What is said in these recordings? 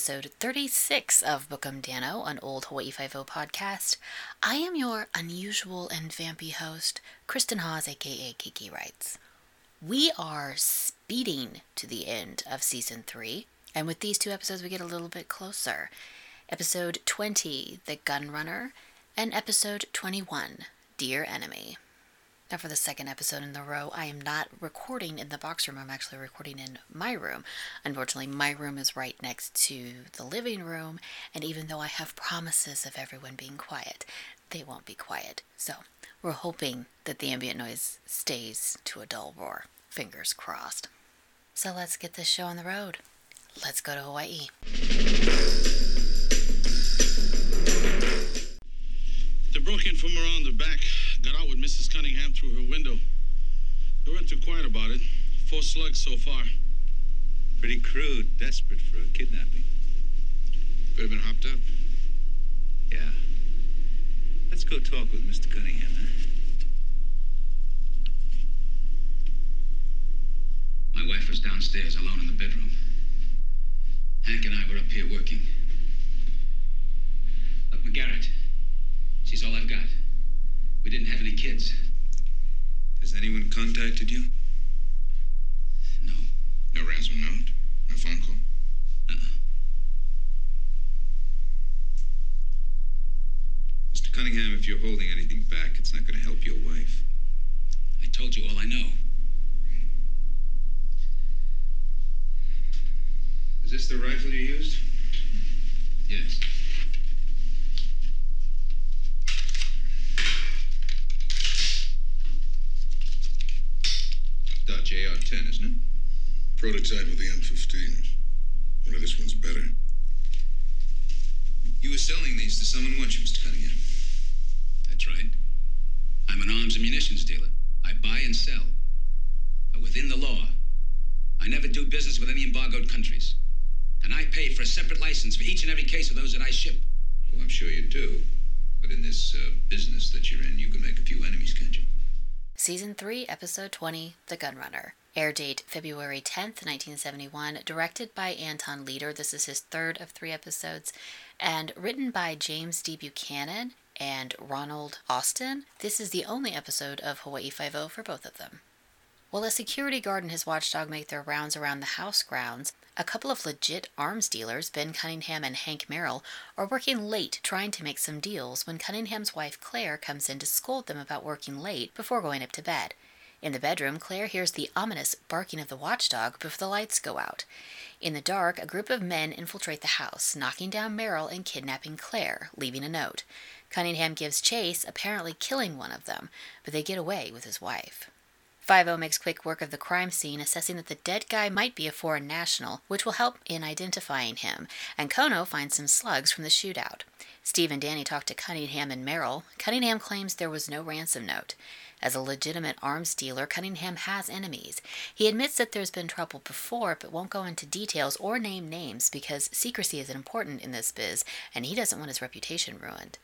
episode 36 of Bookum Dano, an old Hawaii Five-O podcast. I am your unusual and vampy host, Kristen Hawes, aka Kiki Writes. We are speeding to the end of season three, and with these two episodes, we get a little bit closer. Episode 20, The Gun Runner, and episode 21, Dear Enemy. Now, for the second episode in the row, I am not recording in the box room. I'm actually recording in my room. Unfortunately, my room is right next to the living room, and even though I have promises of everyone being quiet, they won't be quiet. So, we're hoping that the ambient noise stays to a dull roar. Fingers crossed. So, let's get this show on the road. Let's go to Hawaii. They broke in from around the back, got out with Mrs. Cunningham through her window. They weren't too quiet about it. Four slugs so far. Pretty crude, desperate for a kidnapping. Could have been hopped up. Yeah. Let's go talk with Mr. Cunningham, huh? My wife was downstairs alone in the bedroom. Hank and I were up here working. Look, McGarrett. She's all I've got. We didn't have any kids. Has anyone contacted you? No. No ransom note? No phone call? Uh-uh. Mr. Cunningham, if you're holding anything back, it's not going to help your wife. I told you all I know. Is this the rifle you used? Yes. Dodge AR-10, isn't it? Prototype of the M15. Only this one's better. You were selling these to someone, weren't you, Mr. Cunningham? That's right. I'm an arms and munitions dealer. I buy and sell. But within the law, I never do business with any embargoed countries. And I pay for a separate license for each and every case of those that I ship. Well, I'm sure you do. But in this uh, business that you're in, you can make a few enemies, can't you? Season 3, Episode 20, The Gunrunner. Air date February 10th, 1971. Directed by Anton Leader. This is his third of three episodes. And written by James D. Buchanan and Ronald Austin. This is the only episode of Hawaii Five-O for both of them. While a security guard and his watchdog make their rounds around the house grounds, a couple of legit arms dealers, Ben Cunningham and Hank Merrill, are working late trying to make some deals when Cunningham's wife Claire comes in to scold them about working late before going up to bed. In the bedroom, Claire hears the ominous barking of the watchdog before the lights go out. In the dark, a group of men infiltrate the house, knocking down Merrill and kidnapping Claire, leaving a note. Cunningham gives chase, apparently killing one of them, but they get away with his wife. 5 makes quick work of the crime scene, assessing that the dead guy might be a foreign national, which will help in identifying him, and Kono finds some slugs from the shootout. Steve and Danny talk to Cunningham and Merrill. Cunningham claims there was no ransom note. As a legitimate arms dealer, Cunningham has enemies. He admits that there's been trouble before, but won't go into details or name names because secrecy is important in this biz, and he doesn't want his reputation ruined.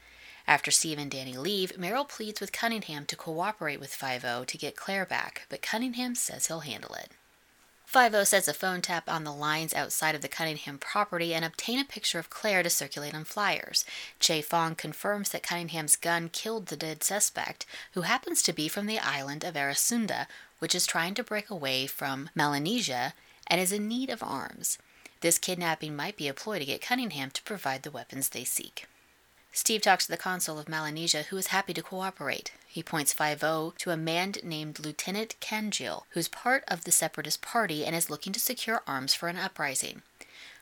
After Steve and Danny leave, Merrill pleads with Cunningham to cooperate with 5 to get Claire back, but Cunningham says he'll handle it. 5 sets a phone tap on the lines outside of the Cunningham property and obtain a picture of Claire to circulate on flyers. Che Fong confirms that Cunningham's gun killed the dead suspect, who happens to be from the island of Arasunda, which is trying to break away from Melanesia and is in need of arms. This kidnapping might be a ploy to get Cunningham to provide the weapons they seek. Steve talks to the consul of Melanesia, who is happy to cooperate. He points 5 to a man named Lieutenant Kanjil, who's part of the Separatist Party and is looking to secure arms for an uprising.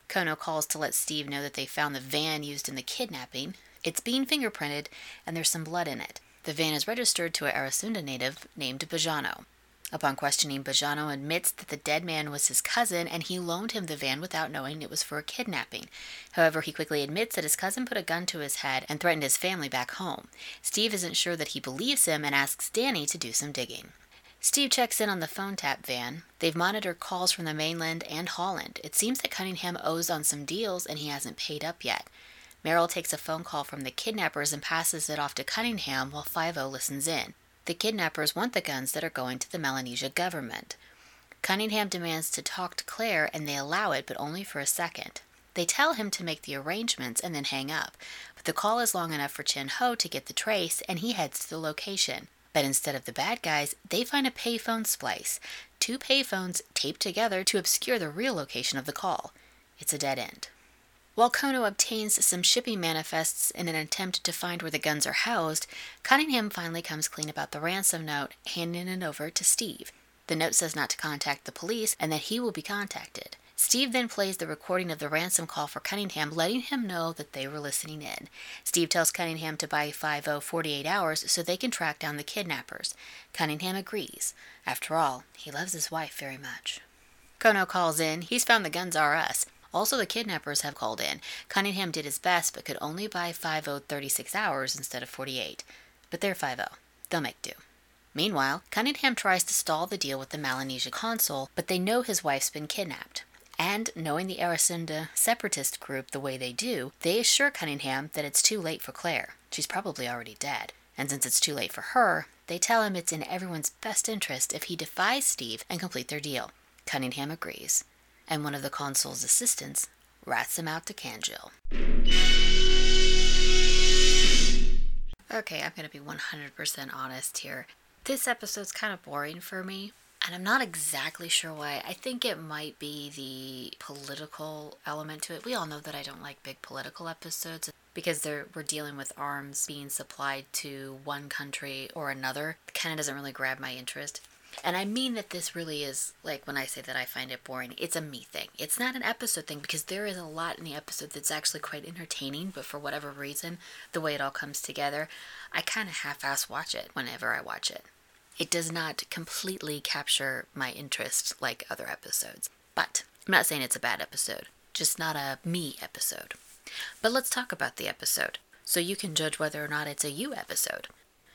Kono calls to let Steve know that they found the van used in the kidnapping. It's being fingerprinted, and there's some blood in it. The van is registered to an Arasunda native named Bajano. Upon questioning, Bajano admits that the dead man was his cousin and he loaned him the van without knowing it was for a kidnapping. However, he quickly admits that his cousin put a gun to his head and threatened his family back home. Steve isn't sure that he believes him and asks Danny to do some digging. Steve checks in on the phone tap van. They've monitored calls from the mainland and Holland. It seems that Cunningham owes on some deals and he hasn't paid up yet. Merrill takes a phone call from the kidnappers and passes it off to Cunningham while 5 listens in. The kidnappers want the guns that are going to the Melanesia government. Cunningham demands to talk to Claire, and they allow it, but only for a second. They tell him to make the arrangements and then hang up. But the call is long enough for Chin Ho to get the trace, and he heads to the location. But instead of the bad guys, they find a payphone splice. Two payphones taped together to obscure the real location of the call. It's a dead end. While Kono obtains some shipping manifests in an attempt to find where the guns are housed, Cunningham finally comes clean about the ransom note, handing it over to Steve. The note says not to contact the police and that he will be contacted. Steve then plays the recording of the ransom call for Cunningham, letting him know that they were listening in. Steve tells Cunningham to buy 50 48 hours so they can track down the kidnappers. Cunningham agrees. After all, he loves his wife very much. Kono calls in. He's found the guns are us. Also, the kidnappers have called in. Cunningham did his best but could only buy 50 36 hours instead of 48. But they're 50. They'll make do. Meanwhile, Cunningham tries to stall the deal with the Melanesia consul, but they know his wife's been kidnapped. And knowing the Arasunda separatist group the way they do, they assure Cunningham that it's too late for Claire. She's probably already dead. And since it's too late for her, they tell him it's in everyone's best interest if he defies Steve and complete their deal. Cunningham agrees, and one of the consul's assistants rats him out to Kanjil. Okay, I'm to be 100% honest here. This episode's kind of boring for me, and I'm not exactly sure why. I think it might be the political element to it. We all know that I don't like big political episodes because we're dealing with arms being supplied to one country or another. It kind of doesn't really grab my interest. And I mean that this really is, like, when I say that I find it boring, it's a me thing. It's not an episode thing because there is a lot in the episode that's actually quite entertaining, but for whatever reason, the way it all comes together, I kind of half ass watch it whenever I watch it. It does not completely capture my interest like other episodes. But I'm not saying it's a bad episode, just not a me episode. But let's talk about the episode so you can judge whether or not it's a you episode.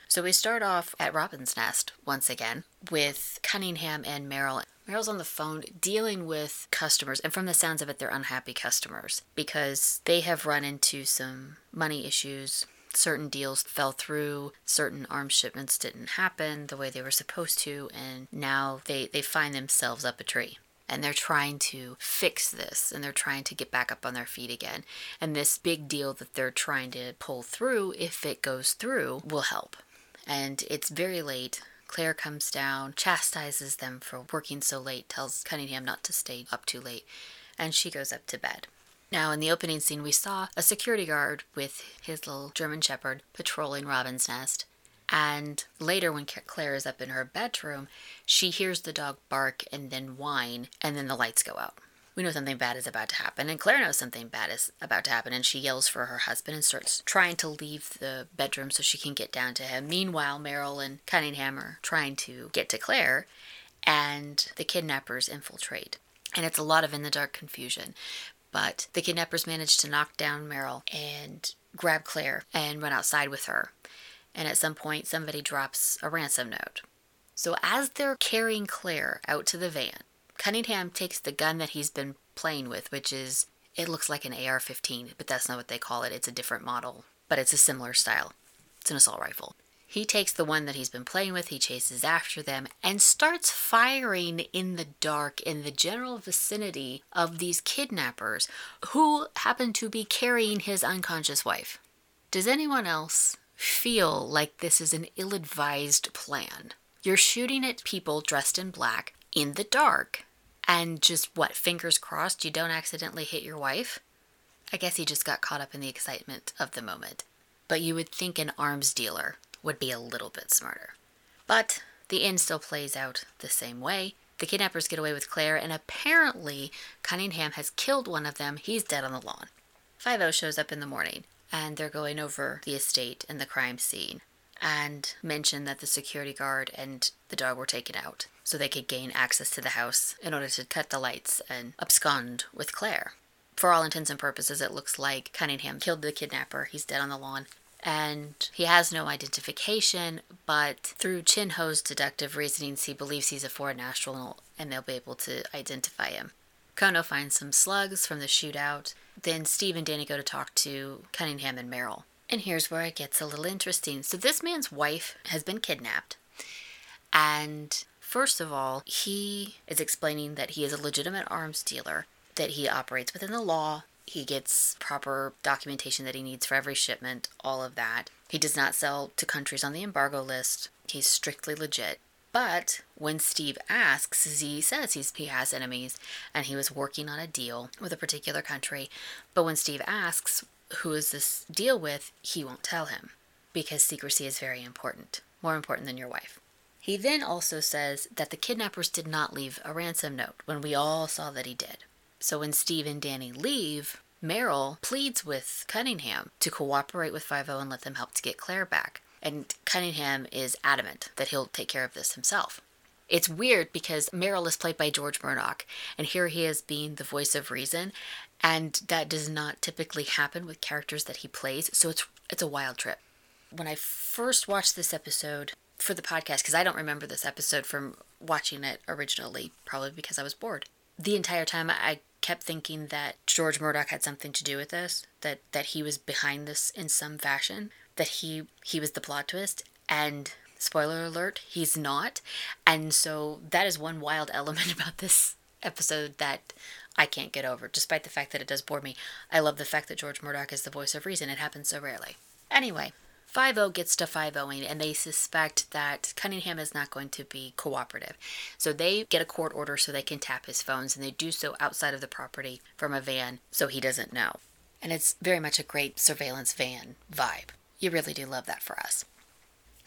So we start off at Robin's Nest once again with Cunningham and Merrill. Merrill's on the phone dealing with customers, and from the sounds of it, they're unhappy customers because they have run into some money issues. Certain deals fell through, certain arms shipments didn't happen the way they were supposed to, and now they, they find themselves up a tree and they're trying to fix this and they're trying to get back up on their feet again. And this big deal that they're trying to pull through, if it goes through, will help and it's very late. Claire comes down, chastises them for working so late, tells Cunningham not to stay up too late, and she goes up to bed. Now, in the opening scene, we saw a security guard with his little German Shepherd patrolling Robin's nest. And later, when Claire is up in her bedroom, she hears the dog bark and then whine, and then the lights go out we know something bad is about to happen, and Claire knows something bad is about to happen, and she yells for her husband and starts trying to leave the bedroom so she can get down to him. Meanwhile, Merrill and Cunningham are trying to get to Claire, and the kidnappers infiltrate. And it's a lot of in the dark confusion. But the kidnappers manage to knock down Merrill and grab Claire and run outside with her. And at some point, somebody drops a ransom note. So as they're carrying Claire out to the van, Cunningham takes the gun that he's been playing with, which is, it looks like an AR 15, but that's not what they call it. It's a different model, but it's a similar style. It's an assault rifle. He takes the one that he's been playing with, he chases after them, and starts firing in the dark in the general vicinity of these kidnappers who happen to be carrying his unconscious wife. Does anyone else feel like this is an ill advised plan? You're shooting at people dressed in black in the dark and just what, fingers crossed you don't accidentally hit your wife? I guess he just got caught up in the excitement of the moment. But you would think an arms dealer would be a little bit smarter. But the end still plays out the same way. The kidnappers get away with Claire, and apparently Cunningham has killed one of them. He's dead on the lawn. Five oh shows up in the morning, and they're going over the estate and the crime scene and mention that the security guard and the dog were taken out so they could gain access to the house in order to cut the lights and abscond with Claire. For all intents and purposes, it looks like Cunningham killed the kidnapper. He's dead on the lawn. And he has no identification, but through Chin Ho's deductive reasonings, he believes he's a foreign national and they'll be able to identify him. Kono finds some slugs from the shootout. Then Steve and Danny go to talk to Cunningham and Merrill. And here's where it gets a little interesting. So, this man's wife has been kidnapped. And first of all, he is explaining that he is a legitimate arms dealer, that he operates within the law. He gets proper documentation that he needs for every shipment, all of that. He does not sell to countries on the embargo list. He's strictly legit. But when Steve asks, he says he's, he has enemies and he was working on a deal with a particular country. But when Steve asks, who is this deal with, he won't tell him because secrecy is very important, more important than your wife. He then also says that the kidnappers did not leave a ransom note when we all saw that he did. So when Steve and Danny leave, Merrill pleads with Cunningham to cooperate with 5 and let them help to get Claire back. And Cunningham is adamant that he'll take care of this himself. It's weird because Merrill is played by George Murdock, and here he is being the voice of reason, and that does not typically happen with characters that he plays, so it's it's a wild trip. When I first watched this episode for the podcast, because I don't remember this episode from watching it originally, probably because I was bored. The entire time I kept thinking that George Murdock had something to do with this, that that he was behind this in some fashion, that he he was the plot twist, and spoiler alert, he's not. And so that is one wild element about this episode that I can't get over, despite the fact that it does bore me. I love the fact that George Murdock is the voice of reason. It happens so rarely. Anyway, 5 gets to 5 and they suspect that Cunningham is not going to be cooperative. So they get a court order so they can tap his phones, and they do so outside of the property from a van so he doesn't know. And it's very much a great surveillance van vibe. You really do love that for us.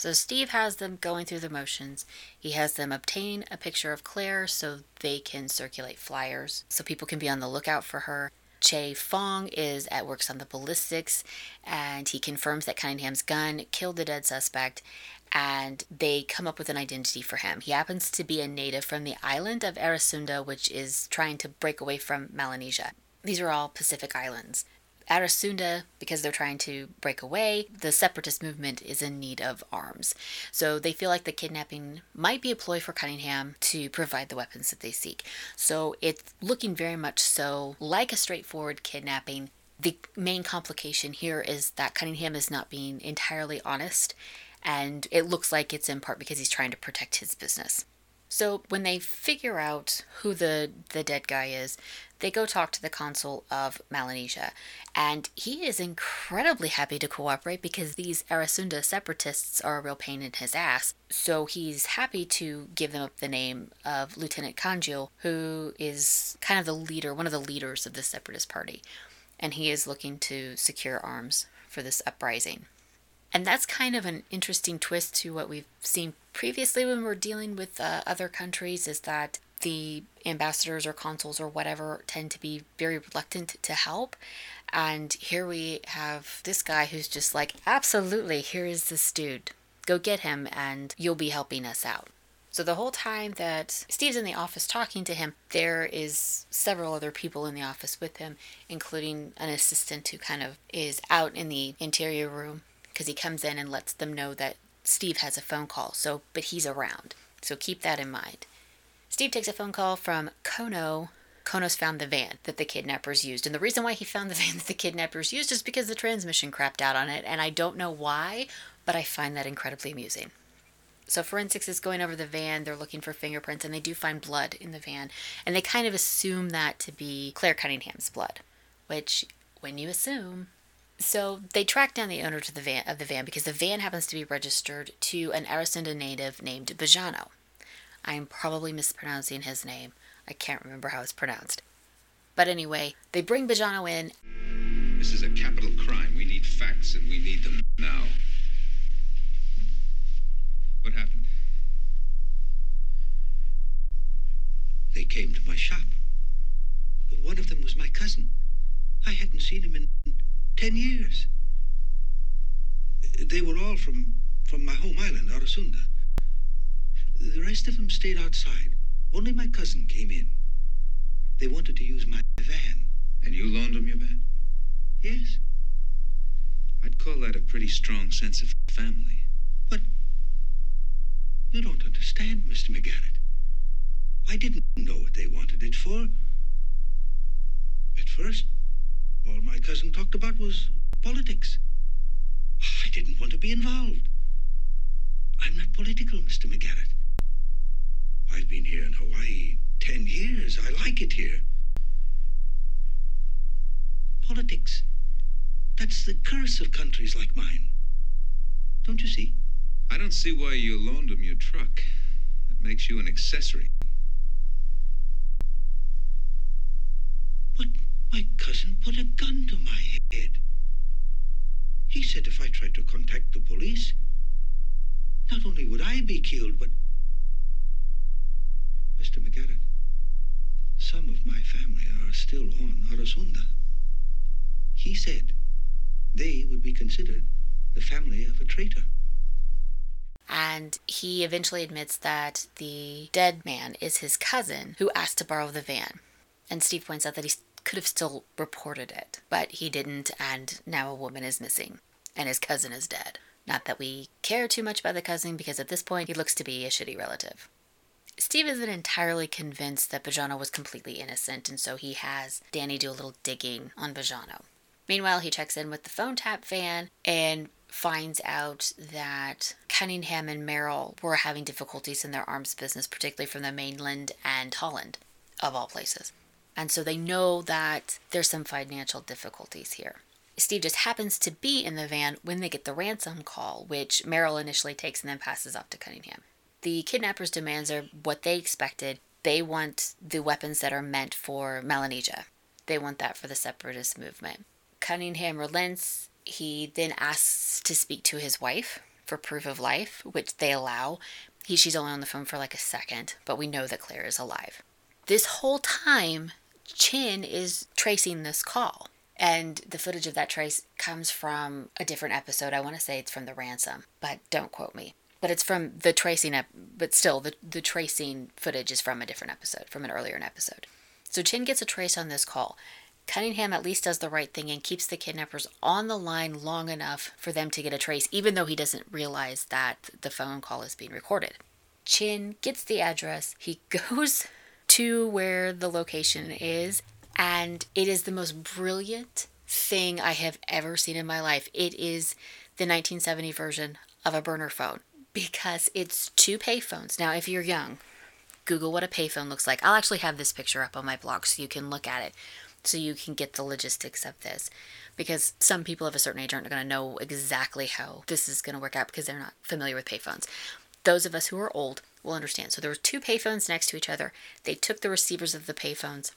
So Steve has them going through the motions. He has them obtain a picture of Claire so they can circulate flyers so people can be on the lookout for her. Che Fong is at works on the ballistics and he confirms that Cunningham's gun killed the dead suspect and they come up with an identity for him. He happens to be a native from the island of Arasunda, which is trying to break away from Melanesia. These are all Pacific islands. Arasunda, because they're trying to break away, the separatist movement is in need of arms. So they feel like the kidnapping might be a ploy for Cunningham to provide the weapons that they seek. So it's looking very much so like a straightforward kidnapping. The main complication here is that Cunningham is not being entirely honest, and it looks like it's in part because he's trying to protect his business. So when they figure out who the the dead guy is, they go talk to the consul of Melanesia, and he is incredibly happy to cooperate because these Arasunda separatists are a real pain in his ass. So he's happy to give them up the name of Lieutenant Kanjil, who is kind of the leader, one of the leaders of the separatist party, and he is looking to secure arms for this uprising. And that's kind of an interesting twist to what we've seen previously when we're dealing with uh, other countries is that the ambassadors or consuls or whatever tend to be very reluctant to help. And here we have this guy who's just like, absolutely, here is this dude. Go get him and you'll be helping us out. So the whole time that Steve's in the office talking to him, there is several other people in the office with him, including an assistant who kind of is out in the interior room because he comes in and lets them know that Steve has a phone call. So, but he's around. So keep that in mind. Steve takes a phone call from Kono. Kono's found the van that the kidnappers used. And the reason why he found the van that the kidnappers used is because the transmission crapped out on it. And I don't know why, but I find that incredibly amusing. So forensics is going over the van. They're looking for fingerprints, and they do find blood in the van. And they kind of assume that to be Claire Cunningham's blood, which, when you assume, so they track down the owner to the van of the van because the van happens to be registered to an Arasunda native named Bajano. I am probably mispronouncing his name. I can't remember how it's pronounced. But anyway, they bring Bajano in. This is a capital crime. We need facts and we need them now. What happened? They came to my shop. One of them was my cousin. I hadn't seen him in ten years. They were all from, from my home island, Arasunda. The rest of them stayed outside. Only my cousin came in. They wanted to use my van. And you loaned them your van? Yes, I'd call that a pretty strong sense of family. but you don't understand, Mr. McGarrett. I didn't know what they wanted it for. At first, all my cousin talked about was politics. I didn't want to be involved. I'm not political, Mr. McGarrett. I've been here in Hawaii ten years. I like it here. politics. That's the curse of countries like mine. Don't you see? I don't see why you loaned him your truck. That makes you an accessory. But my cousin put a gun to my head. He said if I tried to contact the police, not only would I be killed, but. Mr. McGarrett, some of my family are still on Arasunda. He said they would be considered the family of a traitor. And he eventually admits that the dead man is his cousin who asked to borrow the van. And Steve points out that he could have still reported it, but he didn't, and now a woman is missing, and his cousin is dead. Not that we care too much about the cousin because at this point he looks to be a shitty relative. Steve isn't entirely convinced that Bajano was completely innocent, and so he has Danny do a little digging on Bajano. Meanwhile, he checks in with the phone tap van and finds out that Cunningham and Merrill were having difficulties in their arms business, particularly from the mainland and Holland, of all places. And so they know that there's some financial difficulties here. Steve just happens to be in the van when they get the ransom call, which Merrill initially takes and then passes off to Cunningham. The kidnappers' demands are what they expected. They want the weapons that are meant for Melanesia. They want that for the separatist movement. Cunningham relents. He then asks to speak to his wife for proof of life, which they allow. He, she's only on the phone for like a second, but we know that Claire is alive. This whole time, Chin is tracing this call. And the footage of that trace comes from a different episode. I want to say it's from the ransom, but don't quote me. But it's from the tracing, ep- but still, the, the tracing footage is from a different episode, from an earlier episode. So Chin gets a trace on this call. Cunningham at least does the right thing and keeps the kidnappers on the line long enough for them to get a trace, even though he doesn't realize that the phone call is being recorded. Chin gets the address. He goes to where the location is, and it is the most brilliant thing I have ever seen in my life. It is the 1970 version of a burner phone because it's two payphones. Now, if you're young, Google what a payphone looks like. I'll actually have this picture up on my blog so you can look at it so you can get the logistics of this because some people of a certain age aren't going to know exactly how this is going to work out because they're not familiar with payphones. Those of us who are old will understand. So there were two payphones next to each other. They took the receivers of the payphones,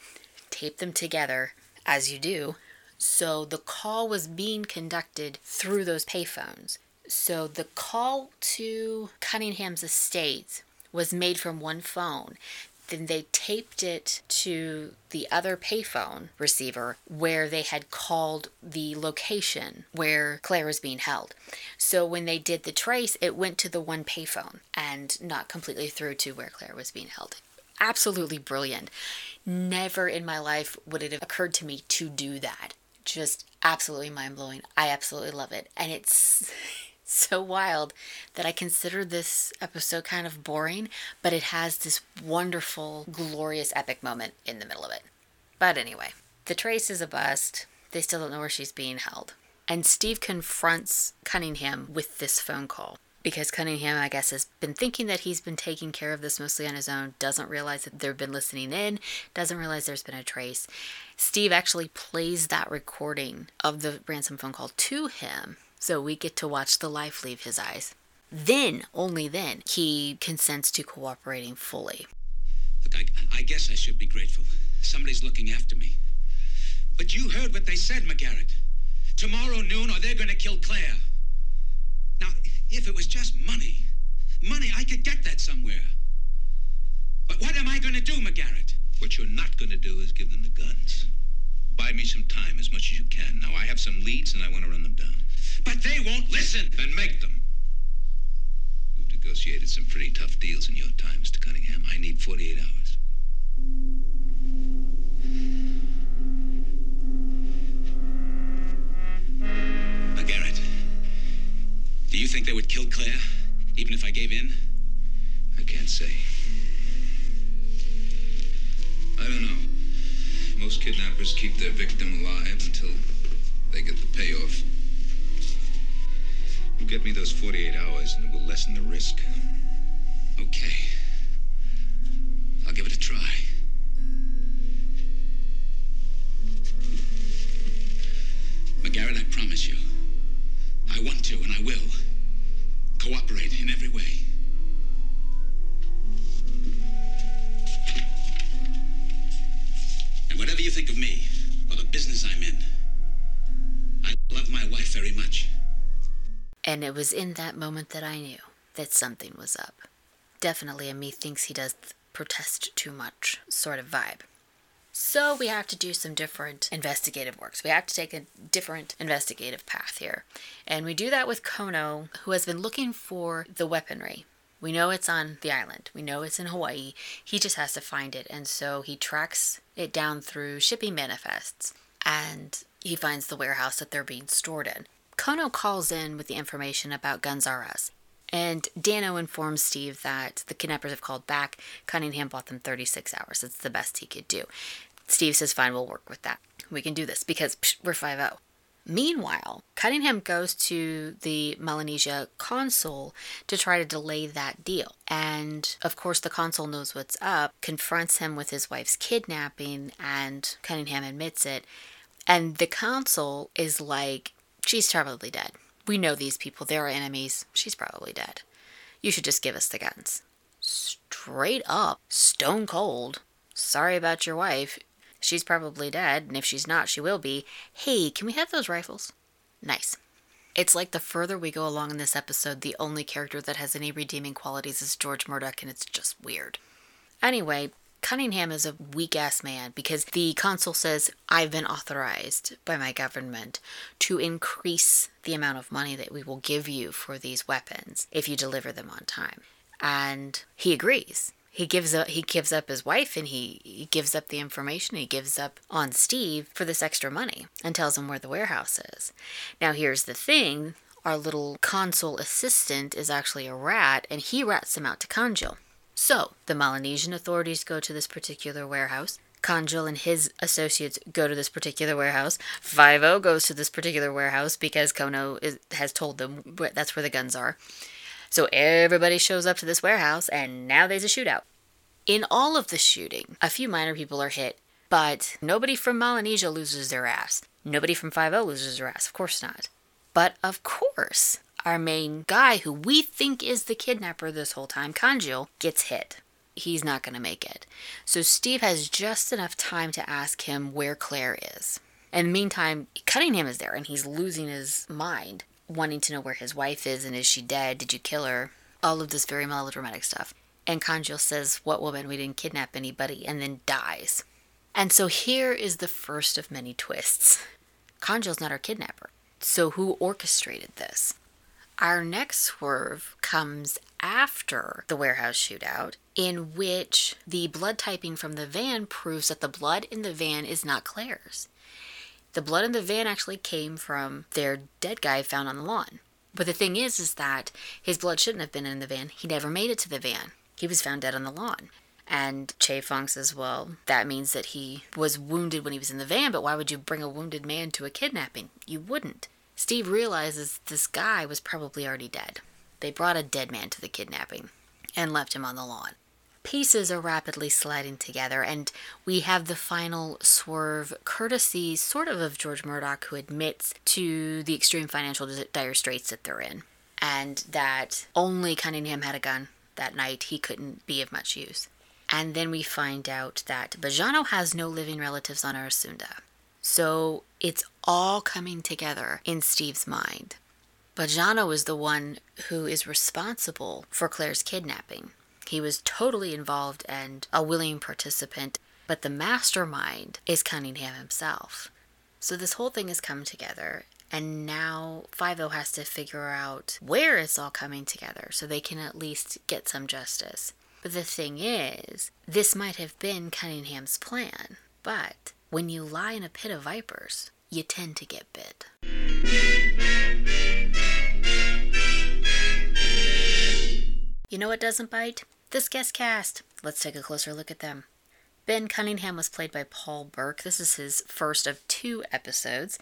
taped them together as you do. So the call was being conducted through those payphones. So the call to Cunningham's estate was made from one phone. Then they taped it to the other payphone receiver where they had called the location where Claire was being held. So when they did the trace, it went to the one payphone and not completely through to where Claire was being held. Absolutely brilliant. Never in my life would it have occurred to me to do that. Just absolutely mind blowing. I absolutely love it. And it's so wild that I consider this episode kind of boring, but it has this wonderful, glorious, epic moment in the middle of it. But anyway, the trace is a bust. They still don't know where she's being held. And Steve confronts Cunningham with this phone call because Cunningham, I guess, has been thinking that he's been taking care of this mostly on his own, doesn't realize that they've been listening in, doesn't realize there's been a trace. Steve actually plays that recording of the ransom phone call to him so we get to watch the life leave his eyes. Then, only then, he consents to cooperating fully. Look, I, I guess I should be grateful. Somebody's looking after me. But you heard what they said, McGarrett. Tomorrow noon, or they're going to kill Claire. Now, if it was just money, money, I could get that somewhere. But what am I going to do, McGarrett? What you're not going to do is give them the guns. Buy me some time as much as you can. Now, I have some leads and I want to run them down. But they won't listen. Then make them. You've negotiated some pretty tough deals in your time, Mr. Cunningham. I need 48 hours. McGarrett, do you think they would kill Claire, even if I gave in? I can't say. I don't know. Most kidnappers keep their victim alive until they get the payoff. You get me those 48 hours and it will lessen the risk. Okay. I'll give it a try. McGarrett, I promise you. I want to, and I will. Cooperate in every way. And whatever you think of me, or the business I'm in, I love my wife very much. And it was in that moment that I knew that something was up. Definitely a me thinks he does protest too much sort of vibe. So we have to do some different investigative works. We have to take a different investigative path here. And we do that with Kono, who has been looking for the weaponry. We know it's on the island. We know it's in Hawaii. He just has to find it. And so he tracks it down through shipping manifests and he finds the warehouse that they're being stored in. Kono calls in with the information about Guns R Us. And Danno informs Steve that the kidnappers have called back. Cunningham bought them 36 hours. It's the best he could do. Steve says, fine, we'll work with that. We can do this because psh, we're 5 0. Meanwhile, Cunningham goes to the Melanesia consul to try to delay that deal. And of course, the consul knows what's up, confronts him with his wife's kidnapping, and Cunningham admits it. And the consul is like, she's probably dead. We know these people, they're our enemies. She's probably dead. You should just give us the guns. Straight up, stone cold. Sorry about your wife. She's probably dead, and if she's not, she will be. Hey, can we have those rifles? Nice. It's like the further we go along in this episode, the only character that has any redeeming qualities is George Murdock, and it's just weird. Anyway, Cunningham is a weak ass man because the consul says, I've been authorized by my government to increase the amount of money that we will give you for these weapons if you deliver them on time. And he agrees. He gives up he gives up his wife and he, he gives up the information. He gives up on steve for this extra money and tells him where the warehouse is. Now here's the thing. Our little consul assistant is actually a rat and he rats him out to kanjil so the melanesian authorities go to this particular warehouse Kanjil and his associates go to this particular warehouse. Five-O goes to this particular warehouse because Kono is, has told them that's where the guns are. So everybody shows up to this warehouse, and now there's a shootout. In all of the shooting, a few minor people are hit, but nobody from Melanesia loses their ass. Nobody from Five O loses their ass. Of course not. But of course, our main guy, who we think is the kidnapper this whole time, Kanjil, gets hit. He's not going to make it. So Steve has just enough time to ask him where Claire is. In the meantime, Cunningham is there and he's losing his mind wanting to know where his wife is and is she dead? Did you kill her? All of this very melodramatic stuff. And Kanjil says, What woman? We didn't kidnap anybody, and then dies. And so here is the first of many twists. Kanjil's not our kidnapper. So who orchestrated this? Our next swerve comes after the warehouse shootout, in which the blood typing from the van proves that the blood in the van is not Claire's. The blood in the van actually came from their dead guy found on the lawn. But the thing is, is that his blood shouldn't have been in the van. He never made it to the van. He was found dead on the lawn. And Che Fong says, well, that means that he was wounded when he was in the van, but why would you bring a wounded man to a kidnapping? You wouldn't. Steve realizes this guy was probably already dead. They brought a dead man to the kidnapping and left him on the lawn pieces are rapidly sliding together, and we have the final swerve, courtesy sort of of George Murdock, who admits to the extreme financial dire straits that they're in, and that only Cunningham had a gun that night. He couldn't be of much use. And then we find out that Bajano has no living relatives on Arasunda. So it's all coming together in Steve's mind. Bajano is the one who is responsible for Claire's kidnapping. He was totally involved and a willing participant, but the mastermind is Cunningham himself. So this whole thing has come together, and now 5 has to figure out where it's all coming together so they can at least get some justice. But the thing is, this might have been Cunningham's plan, but when you lie in a pit of vipers, you tend to get bit. You know what doesn't bite? This guest cast. Let's take a closer look at them. Ben Cunningham was played by Paul Burke. This is his first of two episodes.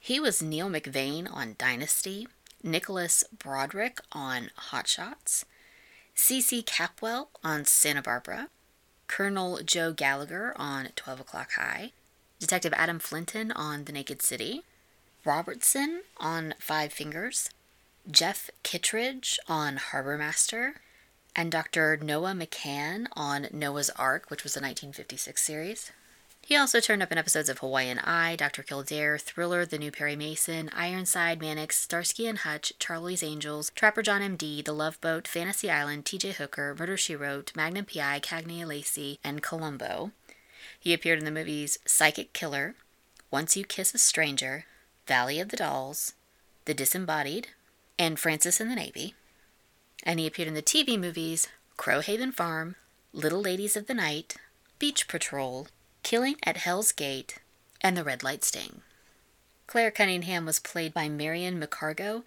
He was Neil McVane on Dynasty, Nicholas Broderick on Hot Shots, C.C. Capwell on Santa Barbara, Colonel Joe Gallagher on 12 O'Clock High, Detective Adam Flinton on The Naked City, Robertson on Five Fingers, Jeff Kittredge on Harbor Master, and Dr. Noah McCann on Noah's Ark, which was a 1956 series. He also turned up in episodes of Hawaiian Eye, Dr. Kildare, Thriller, The New Perry Mason, Ironside, Mannix, Starsky and Hutch, Charlie's Angels, Trapper John M.D., The Love Boat, Fantasy Island, T.J. Hooker, Murder She Wrote, Magnum P.I., Cagney Lacey, and Columbo. He appeared in the movies Psychic Killer, Once You Kiss a Stranger, Valley of the Dolls, The Disembodied, and Francis in the Navy. And he appeared in the TV movies Crowhaven Farm, Little Ladies of the Night, Beach Patrol, Killing at Hell's Gate, and The Red Light Sting. Claire Cunningham was played by Marian McCargo.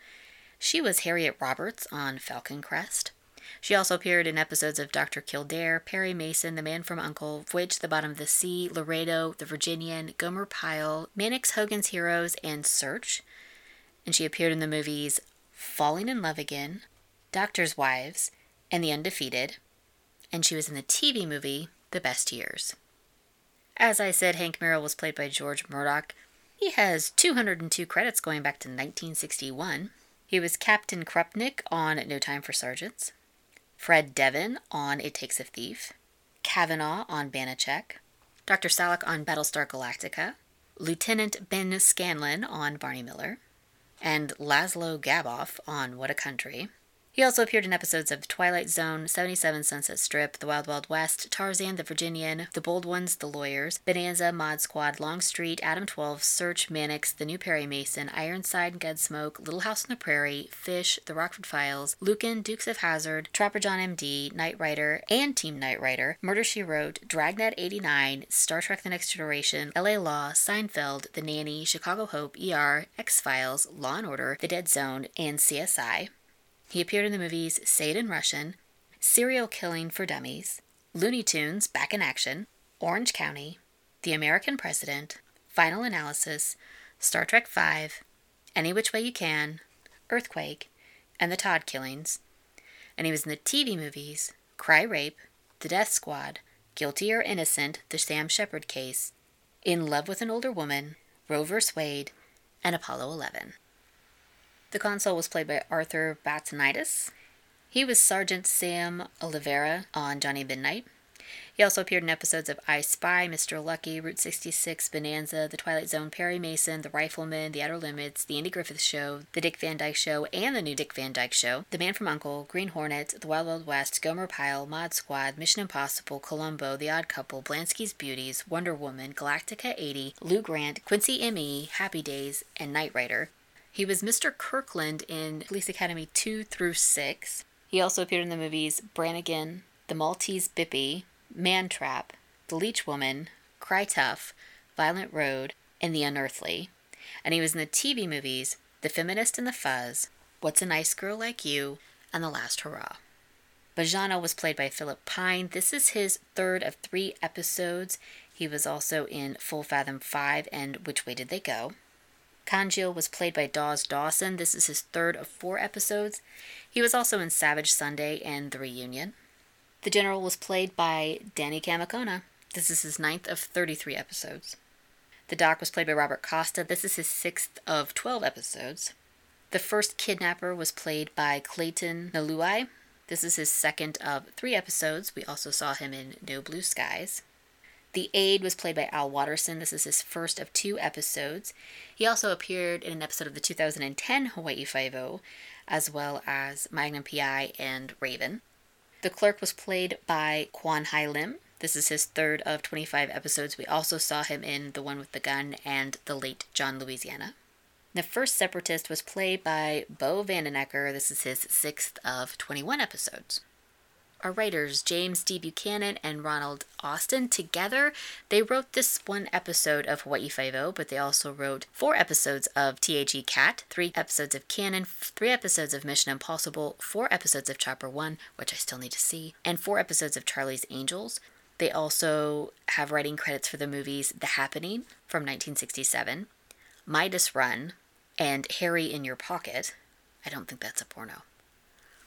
She was Harriet Roberts on Falcon Crest. She also appeared in episodes of Dr. Kildare, Perry Mason, The Man from Uncle, Voyage the Bottom of the Sea, Laredo, The Virginian, Gomer Pyle, Mannix Hogan's Heroes, and Search. And she appeared in the movies Falling in Love Again, Doctor's Wives, and The Undefeated. And she was in the TV movie The Best Years. As I said, Hank Merrill was played by George Murdock. He has 202 credits going back to 1961. He was Captain Krupnik on No Time for Sergeants, Fred Devon on It Takes a Thief, Kavanaugh on Banacek, Dr. Salak on Battlestar Galactica, Lieutenant Ben Scanlon on Barney Miller, and Laszlo Gaboff on What a Country. He also appeared in episodes of Twilight Zone, 77 Sunset Strip, The Wild Wild West, Tarzan the Virginian, The Bold Ones, The Lawyers, Bonanza, Mod Squad, Longstreet, Adam 12, Search, Mannix, The New Perry Mason, Ironside, Gunsmoke, Little House on the Prairie, Fish, The Rockford Files, Lucan, Dukes of Hazzard, Trapper John MD, Knight Rider, and Team Knight Rider, Murder She Wrote, Dragnet 89, Star Trek The Next Generation, LA Law, Seinfeld, The Nanny, Chicago Hope, ER, X Files, Law and Order, The Dead Zone, and CSI. He appeared in the movies Say It in Russian, Serial Killing for Dummies, Looney Tunes Back in Action, Orange County, The American President, Final Analysis, Star Trek V, Any Which Way You Can, Earthquake, and The Todd Killings. And he was in the TV movies Cry Rape, The Death Squad, Guilty or Innocent, The Sam Shepard Case, In Love with an Older Woman, Roe vs. Wade, and Apollo 11. The consul was played by Arthur Batanides. He was Sergeant Sam Oliveira on Johnny Midnight. He also appeared in episodes of I Spy, Mr. Lucky, Route 66, Bonanza, The Twilight Zone, Perry Mason, The Rifleman, The Outer Limits, The Andy Griffith Show, The Dick Van Dyke Show, and The New Dick Van Dyke Show, The Man from Uncle, Green Hornet, The Wild Wild West, Gomer Pyle, Mod Squad, Mission Impossible, Columbo, The Odd Couple, Blansky's Beauties, Wonder Woman, Galactica 80, Lou Grant, Quincy M.E., Happy Days, and Knight Rider. He was Mr. Kirkland in Police Academy 2 through 6. He also appeared in the movies Brannigan, The Maltese Bippy, Man Trap, The Leech Woman, Cry Tough, Violent Road, and The Unearthly. And he was in the TV movies The Feminist and the Fuzz, What's a Nice Girl Like You, and The Last Hurrah. Bajano was played by Philip Pine. This is his third of three episodes. He was also in Full Fathom 5 and Which Way Did They Go? Kanjil was played by Dawes Dawson. This is his third of four episodes. He was also in Savage Sunday and The Reunion. The General was played by Danny Kamekona. This is his ninth of 33 episodes. The Doc was played by Robert Costa. This is his sixth of 12 episodes. The first kidnapper was played by Clayton Naluai. This is his second of three episodes. We also saw him in No Blue Skies. The Aide was played by Al Watterson. This is his first of two episodes. He also appeared in an episode of the 2010 Hawaii Five-O, as well as Magnum PI and Raven. The Clerk was played by Kwan Hai Lim. This is his third of 25 episodes. We also saw him in The One with the Gun and The Late John Louisiana. The first separatist was played by Bo Vandenecker. This is his sixth of 21 episodes our writers, James D. Buchanan and Ronald Austin, together, they wrote this one episode of Hawaii Five-O, but they also wrote four episodes of THE Cat, three episodes of Cannon, three episodes of Mission Impossible, four episodes of Chopper One, which I still need to see, and four episodes of Charlie's Angels. They also have writing credits for the movies The Happening from 1967, Midas Run, and Harry in Your Pocket. I don't think that's a porno.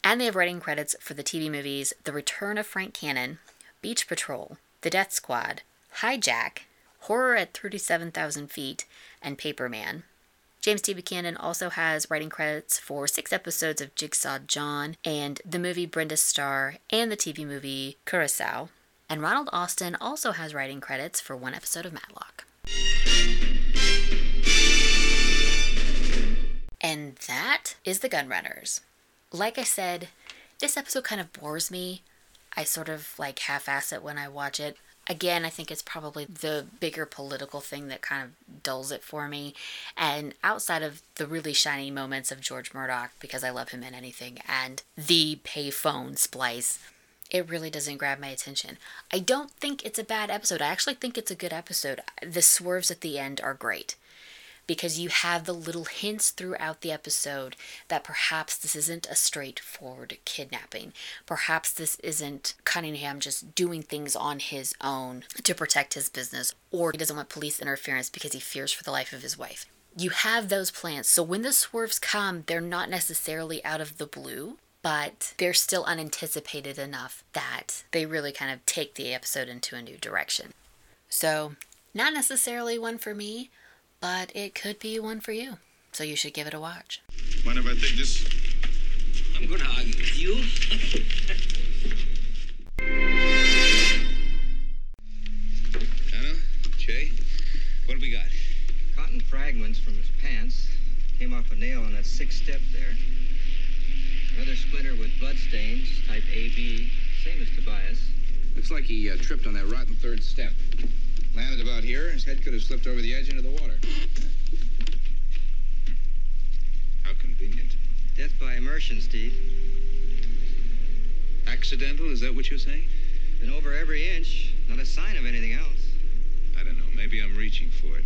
And they have writing credits for the TV movies The Return of Frank Cannon, Beach Patrol, The Death Squad, Hijack, Horror at 37,000 Feet, and Paperman. James T. Buchanan also has writing credits for six episodes of Jigsaw John and the movie Brenda Starr and the TV movie Curacao. And Ronald Austin also has writing credits for one episode of Matlock. And that is The Gunrunners. Like I said, this episode kind of bores me. I sort of like half ass it when I watch it. Again, I think it's probably the bigger political thing that kind of dulls it for me. And outside of the really shiny moments of George Murdoch, because I love him in anything, and the payphone splice, it really doesn't grab my attention. I don't think it's a bad episode. I actually think it's a good episode. The swerves at the end are great because you have the little hints throughout the episode that perhaps this isn't a straightforward kidnapping. Perhaps this isn't Cunningham just doing things on his own to protect his business, or he doesn't want police interference because he fears for the life of his wife. You have those plans, so when the swerves come, they're not necessarily out of the blue. But they're still unanticipated enough that they really kind of take the episode into a new direction. So, not necessarily one for me, but it could be one for you. So you should give it a watch. Mind if I take this? I'm going to argue with you. Anna, Jay, what do we got? Cotton fragments from his pants came off a nail on that sixth step there. Another splinter with blood stains, type AB, same as Tobias. Looks like he uh, tripped on that rotten third step. Landed about here, his head could have slipped over the edge into the water. How convenient. Death by immersion, Steve. Accidental, is that what you're saying? Been over every inch. Not a sign of anything else. I don't know. Maybe I'm reaching for it.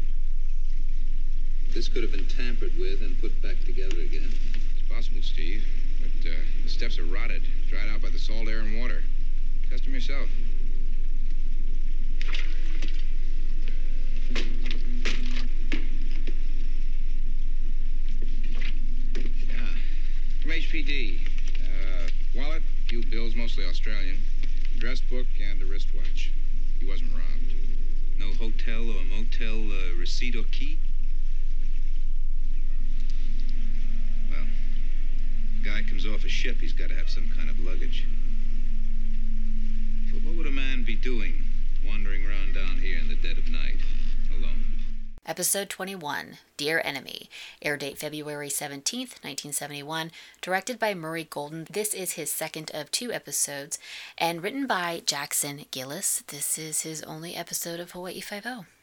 This could have been tampered with and put back together again. It's possible, Steve. But uh, the steps are rotted, dried out by the salt air and water. Test them yourself. From HPD. Uh, wallet, few bills, mostly Australian. Address book and a wristwatch. He wasn't robbed. No hotel or motel uh, receipt or key? Well, guy comes off a ship, he's got to have some kind of luggage. But what would a man be doing wandering around down here in the dead of night? Episode 21 Dear Enemy, air date February 17th, 1971, directed by Murray Golden. This is his second of two episodes, and written by Jackson Gillis. This is his only episode of Hawaii Five-O. Oh.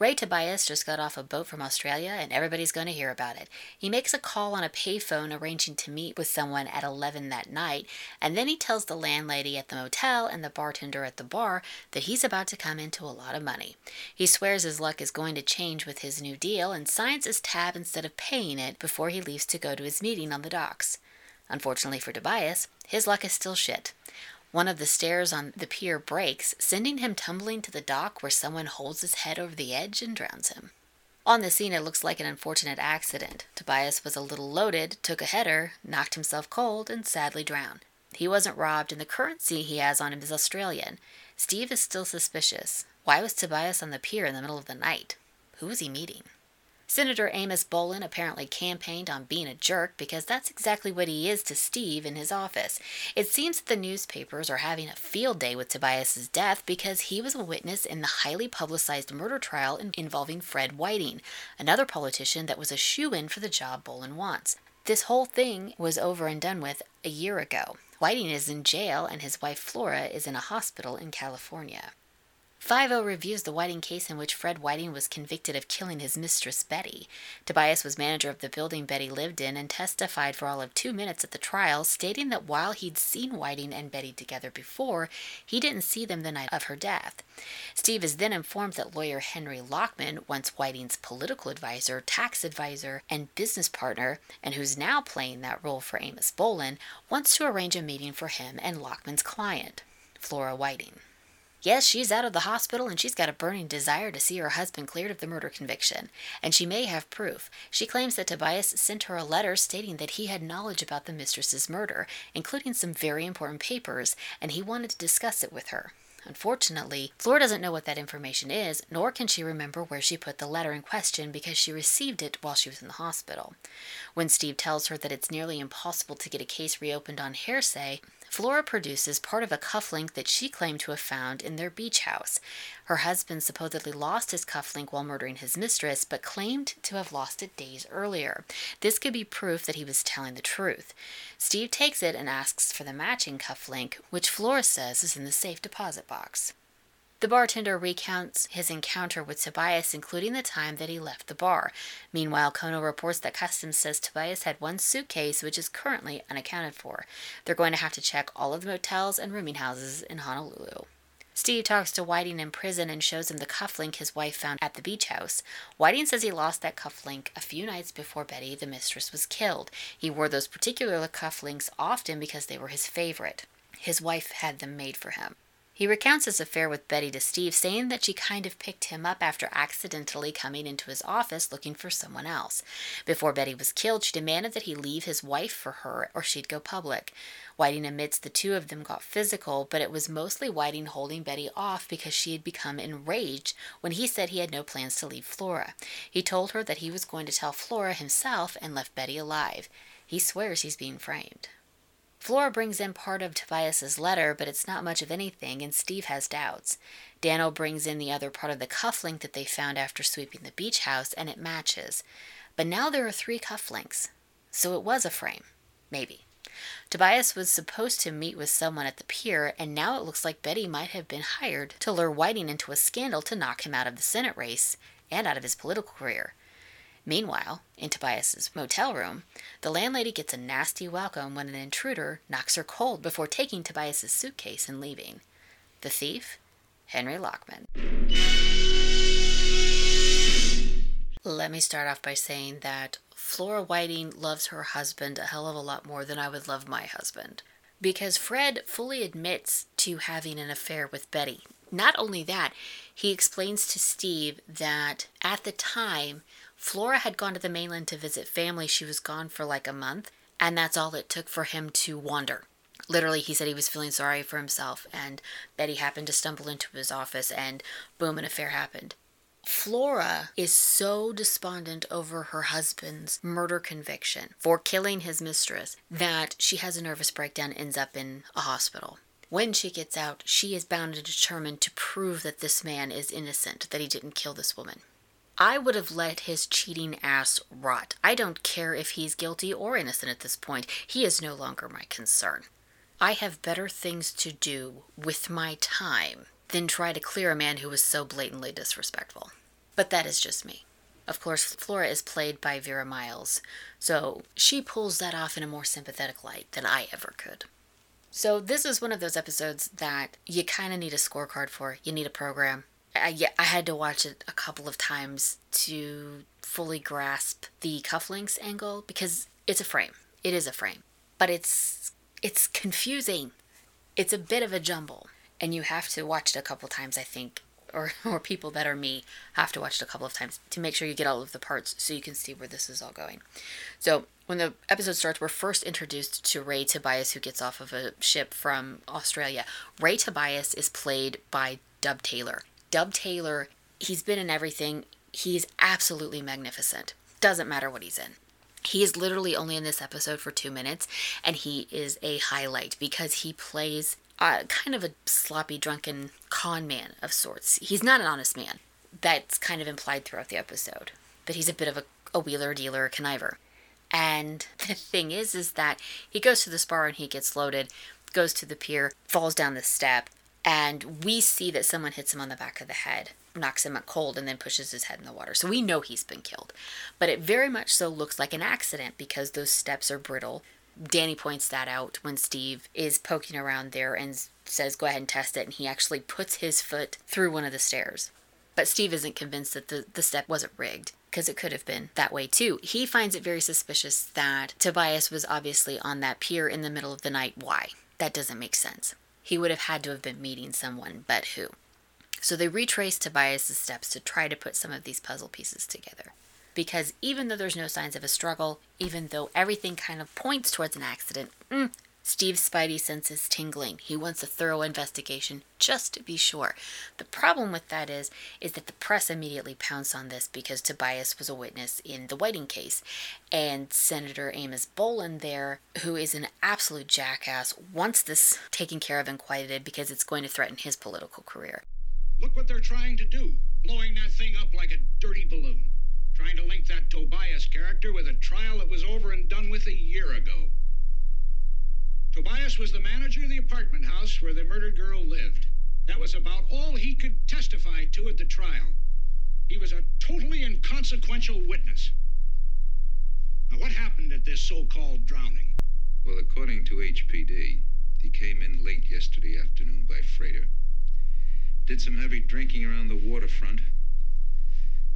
Ray Tobias just got off a boat from Australia and everybody's going to hear about it. He makes a call on a payphone arranging to meet with someone at 11 that night, and then he tells the landlady at the motel and the bartender at the bar that he's about to come into a lot of money. He swears his luck is going to change with his new deal and signs his tab instead of paying it before he leaves to go to his meeting on the docks. Unfortunately for Tobias, his luck is still shit. One of the stairs on the pier breaks, sending him tumbling to the dock where someone holds his head over the edge and drowns him. On the scene, it looks like an unfortunate accident. Tobias was a little loaded, took a header, knocked himself cold, and sadly drowned. He wasn't robbed, and the currency he has on him is Australian. Steve is still suspicious. Why was Tobias on the pier in the middle of the night? Who was he meeting? Senator Amos Bolin apparently campaigned on being a jerk because that's exactly what he is to Steve in his office. It seems that the newspapers are having a field day with Tobias's death because he was a witness in the highly publicized murder trial in- involving Fred Whiting, another politician that was a shoe-in for the job Bolin wants. This whole thing was over and done with a year ago. Whiting is in jail and his wife Flora is in a hospital in California. 5 reviews the Whiting case in which Fred Whiting was convicted of killing his mistress Betty. Tobias was manager of the building Betty lived in and testified for all of two minutes at the trial, stating that while he'd seen Whiting and Betty together before, he didn't see them the night of her death. Steve is then informed that lawyer Henry Lockman, once Whiting's political advisor, tax advisor, and business partner, and who's now playing that role for Amos Bolin, wants to arrange a meeting for him and Lockman's client, Flora Whiting. Yes, she's out of the hospital and she's got a burning desire to see her husband cleared of the murder conviction. And she may have proof. She claims that Tobias sent her a letter stating that he had knowledge about the mistress's murder, including some very important papers, and he wanted to discuss it with her. Unfortunately, Flora doesn't know what that information is, nor can she remember where she put the letter in question because she received it while she was in the hospital. When Steve tells her that it's nearly impossible to get a case reopened on hearsay, Flora produces part of a cufflink that she claimed to have found in their beach house. Her husband supposedly lost his cufflink while murdering his mistress, but claimed to have lost it days earlier. This could be proof that he was telling the truth. Steve takes it and asks for the matching cufflink, which Flora says is in the safe deposit box. The bartender recounts his encounter with Tobias, including the time that he left the bar. Meanwhile, Kono reports that Customs says Tobias had one suitcase, which is currently unaccounted for. They're going to have to check all of the motels and rooming houses in Honolulu. Steve talks to Whiting in prison and shows him the cufflink his wife found at the beach house. Whiting says he lost that cufflink a few nights before Betty, the mistress, was killed. He wore those particular cufflinks often because they were his favorite. His wife had them made for him. He recounts his affair with Betty to Steve, saying that she kind of picked him up after accidentally coming into his office looking for someone else. Before Betty was killed, she demanded that he leave his wife for her or she'd go public. Whiting admits the two of them got physical, but it was mostly Whiting holding Betty off because she had become enraged when he said he had no plans to leave Flora. He told her that he was going to tell Flora himself and left Betty alive. He swears he's being framed. Flora brings in part of Tobias's letter, but it's not much of anything, and Steve has doubts. Danno brings in the other part of the cufflink that they found after sweeping the beach house, and it matches. But now there are three cufflinks. So it was a frame. Maybe. Tobias was supposed to meet with someone at the pier, and now it looks like Betty might have been hired to lure Whiting into a scandal to knock him out of the Senate race and out of his political career. Meanwhile, in Tobias's motel room, the landlady gets a nasty welcome when an intruder knocks her cold before taking Tobias's suitcase and leaving. The thief, Henry Lockman. Let me start off by saying that Flora Whiting loves her husband a hell of a lot more than I would love my husband. Because Fred fully admits to having an affair with Betty. Not only that, he explains to Steve that at the time Flora had gone to the mainland to visit family. She was gone for like a month, and that's all it took for him to wander. Literally, he said he was feeling sorry for himself, and Betty happened to stumble into his office, and boom, an affair happened. Flora is so despondent over her husband's murder conviction for killing his mistress that she has a nervous breakdown ends up in a hospital. When she gets out, she is bound and determined to prove that this man is innocent, that he didn't kill this woman. I would have let his cheating ass rot. I don't care if he's guilty or innocent at this point. He is no longer my concern. I have better things to do with my time than try to clear a man who was so blatantly disrespectful. But that is just me. Of course, Flora is played by Vera Miles, so she pulls that off in a more sympathetic light than I ever could. So, this is one of those episodes that you kind of need a scorecard for. You need a program. I, yeah, I had to watch it a couple of times to fully grasp the cufflinks angle because it's a frame. It is a frame, but it's it's confusing. It's a bit of a jumble, and you have to watch it a couple of times. I think, or or people that are me have to watch it a couple of times to make sure you get all of the parts so you can see where this is all going. So when the episode starts, we're first introduced to Ray Tobias, who gets off of a ship from Australia. Ray Tobias is played by Dub Taylor. Dub Taylor, he's been in everything. He's absolutely magnificent. Doesn't matter what he's in. He is literally only in this episode for two minutes, and he is a highlight because he plays kind of a sloppy, drunken con man of sorts. He's not an honest man. That's kind of implied throughout the episode. But he's a bit of a, a wheeler, dealer, conniver. And the thing is, is that he goes to this bar and he gets loaded, goes to the pier, falls down the step, and we see that someone hits him on the back of the head, knocks him cold, and then pushes his head in the water. So we know he's been killed. But it very much so looks like an accident because those steps are brittle. Danny points that out when Steve is poking around there and says, Go ahead and test it. And he actually puts his foot through one of the stairs. But Steve isn't convinced that the, the step wasn't rigged because it could have been that way too. He finds it very suspicious that Tobias was obviously on that pier in the middle of the night. Why? That doesn't make sense. He would have had to have been meeting someone, but who? So they retrace Tobias's steps to try to put some of these puzzle pieces together. Because even though there's no signs of a struggle, even though everything kind of points towards an accident, mm, Steve's spidey sense is tingling. He wants a thorough investigation just to be sure. The problem with that is is that the press immediately pounced on this because Tobias was a witness in the Whiting case. And Senator Amos Bolin there, who is an absolute jackass, wants this taken care of and quieted because it's going to threaten his political career. Look what they're trying to do, blowing that thing up like a dirty balloon. Trying to link that Tobias character with a trial that was over and done with a year ago. Tobias was the manager of the apartment house where the murdered girl lived. That was about all he could testify to at the trial. He was a totally inconsequential witness. Now, what happened at this so called drowning? Well, according to HPD, he came in late yesterday afternoon by freighter. Did some heavy drinking around the waterfront.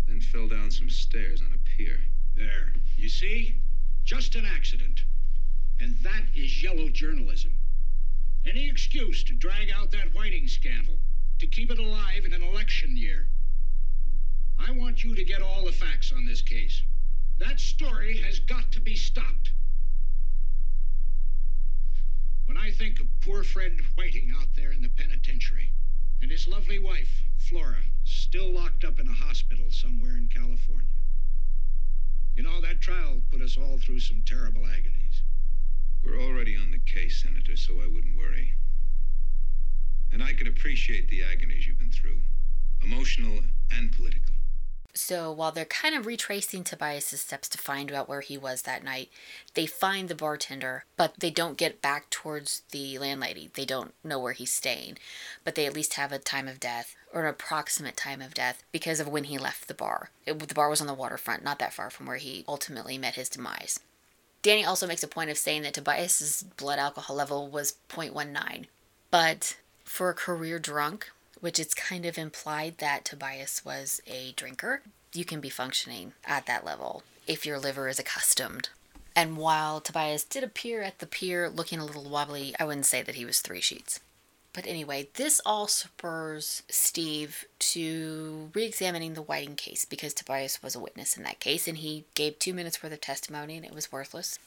Then fell down some stairs on a pier. There. You see? Just an accident. And that is yellow journalism. Any excuse to drag out that Whiting scandal, to keep it alive in an election year. I want you to get all the facts on this case. That story has got to be stopped. When I think of poor Fred Whiting out there in the penitentiary, and his lovely wife, Flora, still locked up in a hospital somewhere in California. You know, that trial put us all through some terrible agonies. We're already on the case, Senator, so I wouldn't worry. And I can appreciate the agonies you've been through emotional and political. So while they're kind of retracing Tobias's steps to find out where he was that night, they find the bartender, but they don't get back towards the landlady. They don't know where he's staying, but they at least have a time of death or an approximate time of death because of when he left the bar. It, the bar was on the waterfront, not that far from where he ultimately met his demise. Danny also makes a point of saying that Tobias's blood alcohol level was 0.19, but for a career drunk, which it's kind of implied that Tobias was a drinker, you can be functioning at that level if your liver is accustomed. And while Tobias did appear at the pier looking a little wobbly, I wouldn't say that he was three sheets. But anyway, this all spurs Steve to re examining the Whiting case because Tobias was a witness in that case and he gave two minutes worth of testimony and it was worthless.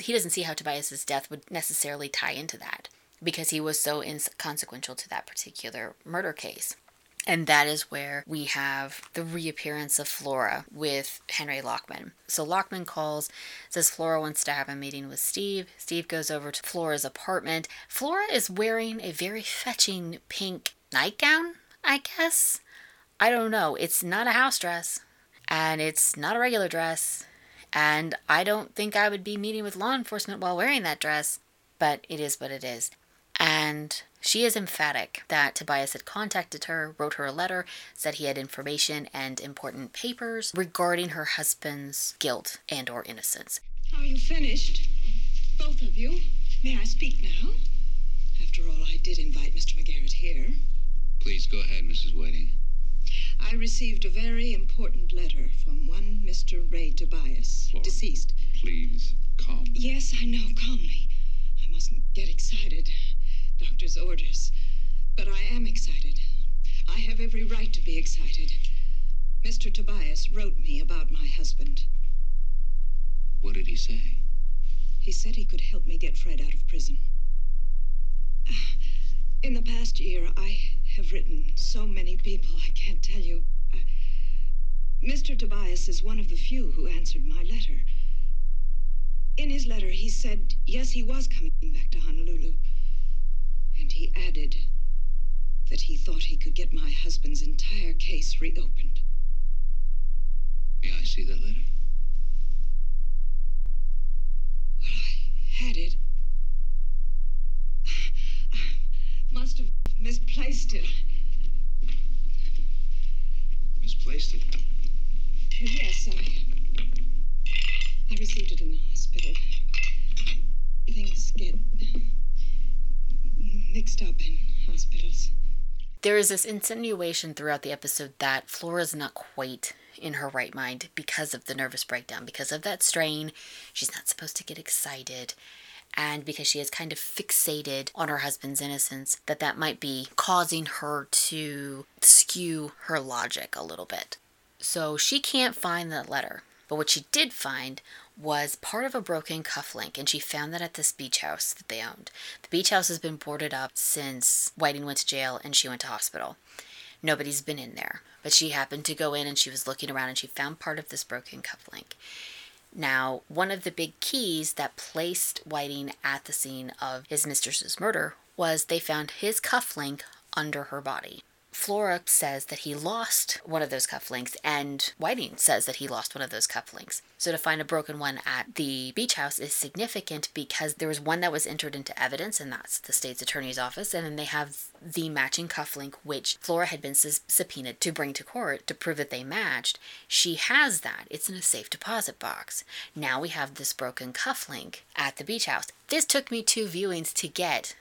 He doesn't see how Tobias's death would necessarily tie into that because he was so inconsequential to that particular murder case. And that is where we have the reappearance of Flora with Henry Lockman. So Lockman calls, says Flora wants to have a meeting with Steve. Steve goes over to Flora's apartment. Flora is wearing a very fetching pink nightgown, I guess. I don't know. It's not a house dress, and it's not a regular dress. And I don't think I would be meeting with law enforcement while wearing that dress, but it is what it is. And she is emphatic that Tobias had contacted her, wrote her a letter, said he had information and important papers regarding her husband's guilt and or innocence. Are you finished? Both of you? May I speak now? After all, I did invite Mr. McGarrett here. Please go ahead, Mrs. Whiting. I received a very important letter from one Mr. Ray Tobias, Flora. deceased. Please, calm. Yes, I know, calmly. I mustn't get excited. Doctor's orders. But I am excited. I have every right to be excited. Mr. Tobias wrote me about my husband. What did he say? He said he could help me get Fred out of prison. In the past year, I have written so many people, I can't tell you. Uh, Mr. Tobias is one of the few who answered my letter. In his letter, he said, yes, he was coming back to Honolulu. And he added that he thought he could get my husband's entire case reopened. May I see that letter? Well, I had it. I must have misplaced it. Misplaced it. Yes, I. I received it in the hospital. Things get up in hospitals. There is this insinuation throughout the episode that Flora's not quite in her right mind because of the nervous breakdown, because of that strain. She's not supposed to get excited. And because she is kind of fixated on her husband's innocence, that that might be causing her to skew her logic a little bit. So she can't find that letter. But what she did find was part of a broken cufflink, and she found that at this beach house that they owned. The beach house has been boarded up since Whiting went to jail and she went to hospital. Nobody's been in there, but she happened to go in and she was looking around and she found part of this broken cufflink. Now, one of the big keys that placed Whiting at the scene of his mistress's murder was they found his cufflink under her body. Flora says that he lost one of those cufflinks, and Whiting says that he lost one of those cufflinks. So to find a broken one at the beach house is significant because there was one that was entered into evidence, and that's the state's attorney's office, and then they have the matching cufflink, which Flora had been subpoenaed to bring to court to prove that they matched. She has that. It's in a safe deposit box. Now we have this broken cufflink at the beach house. This took me two viewings to get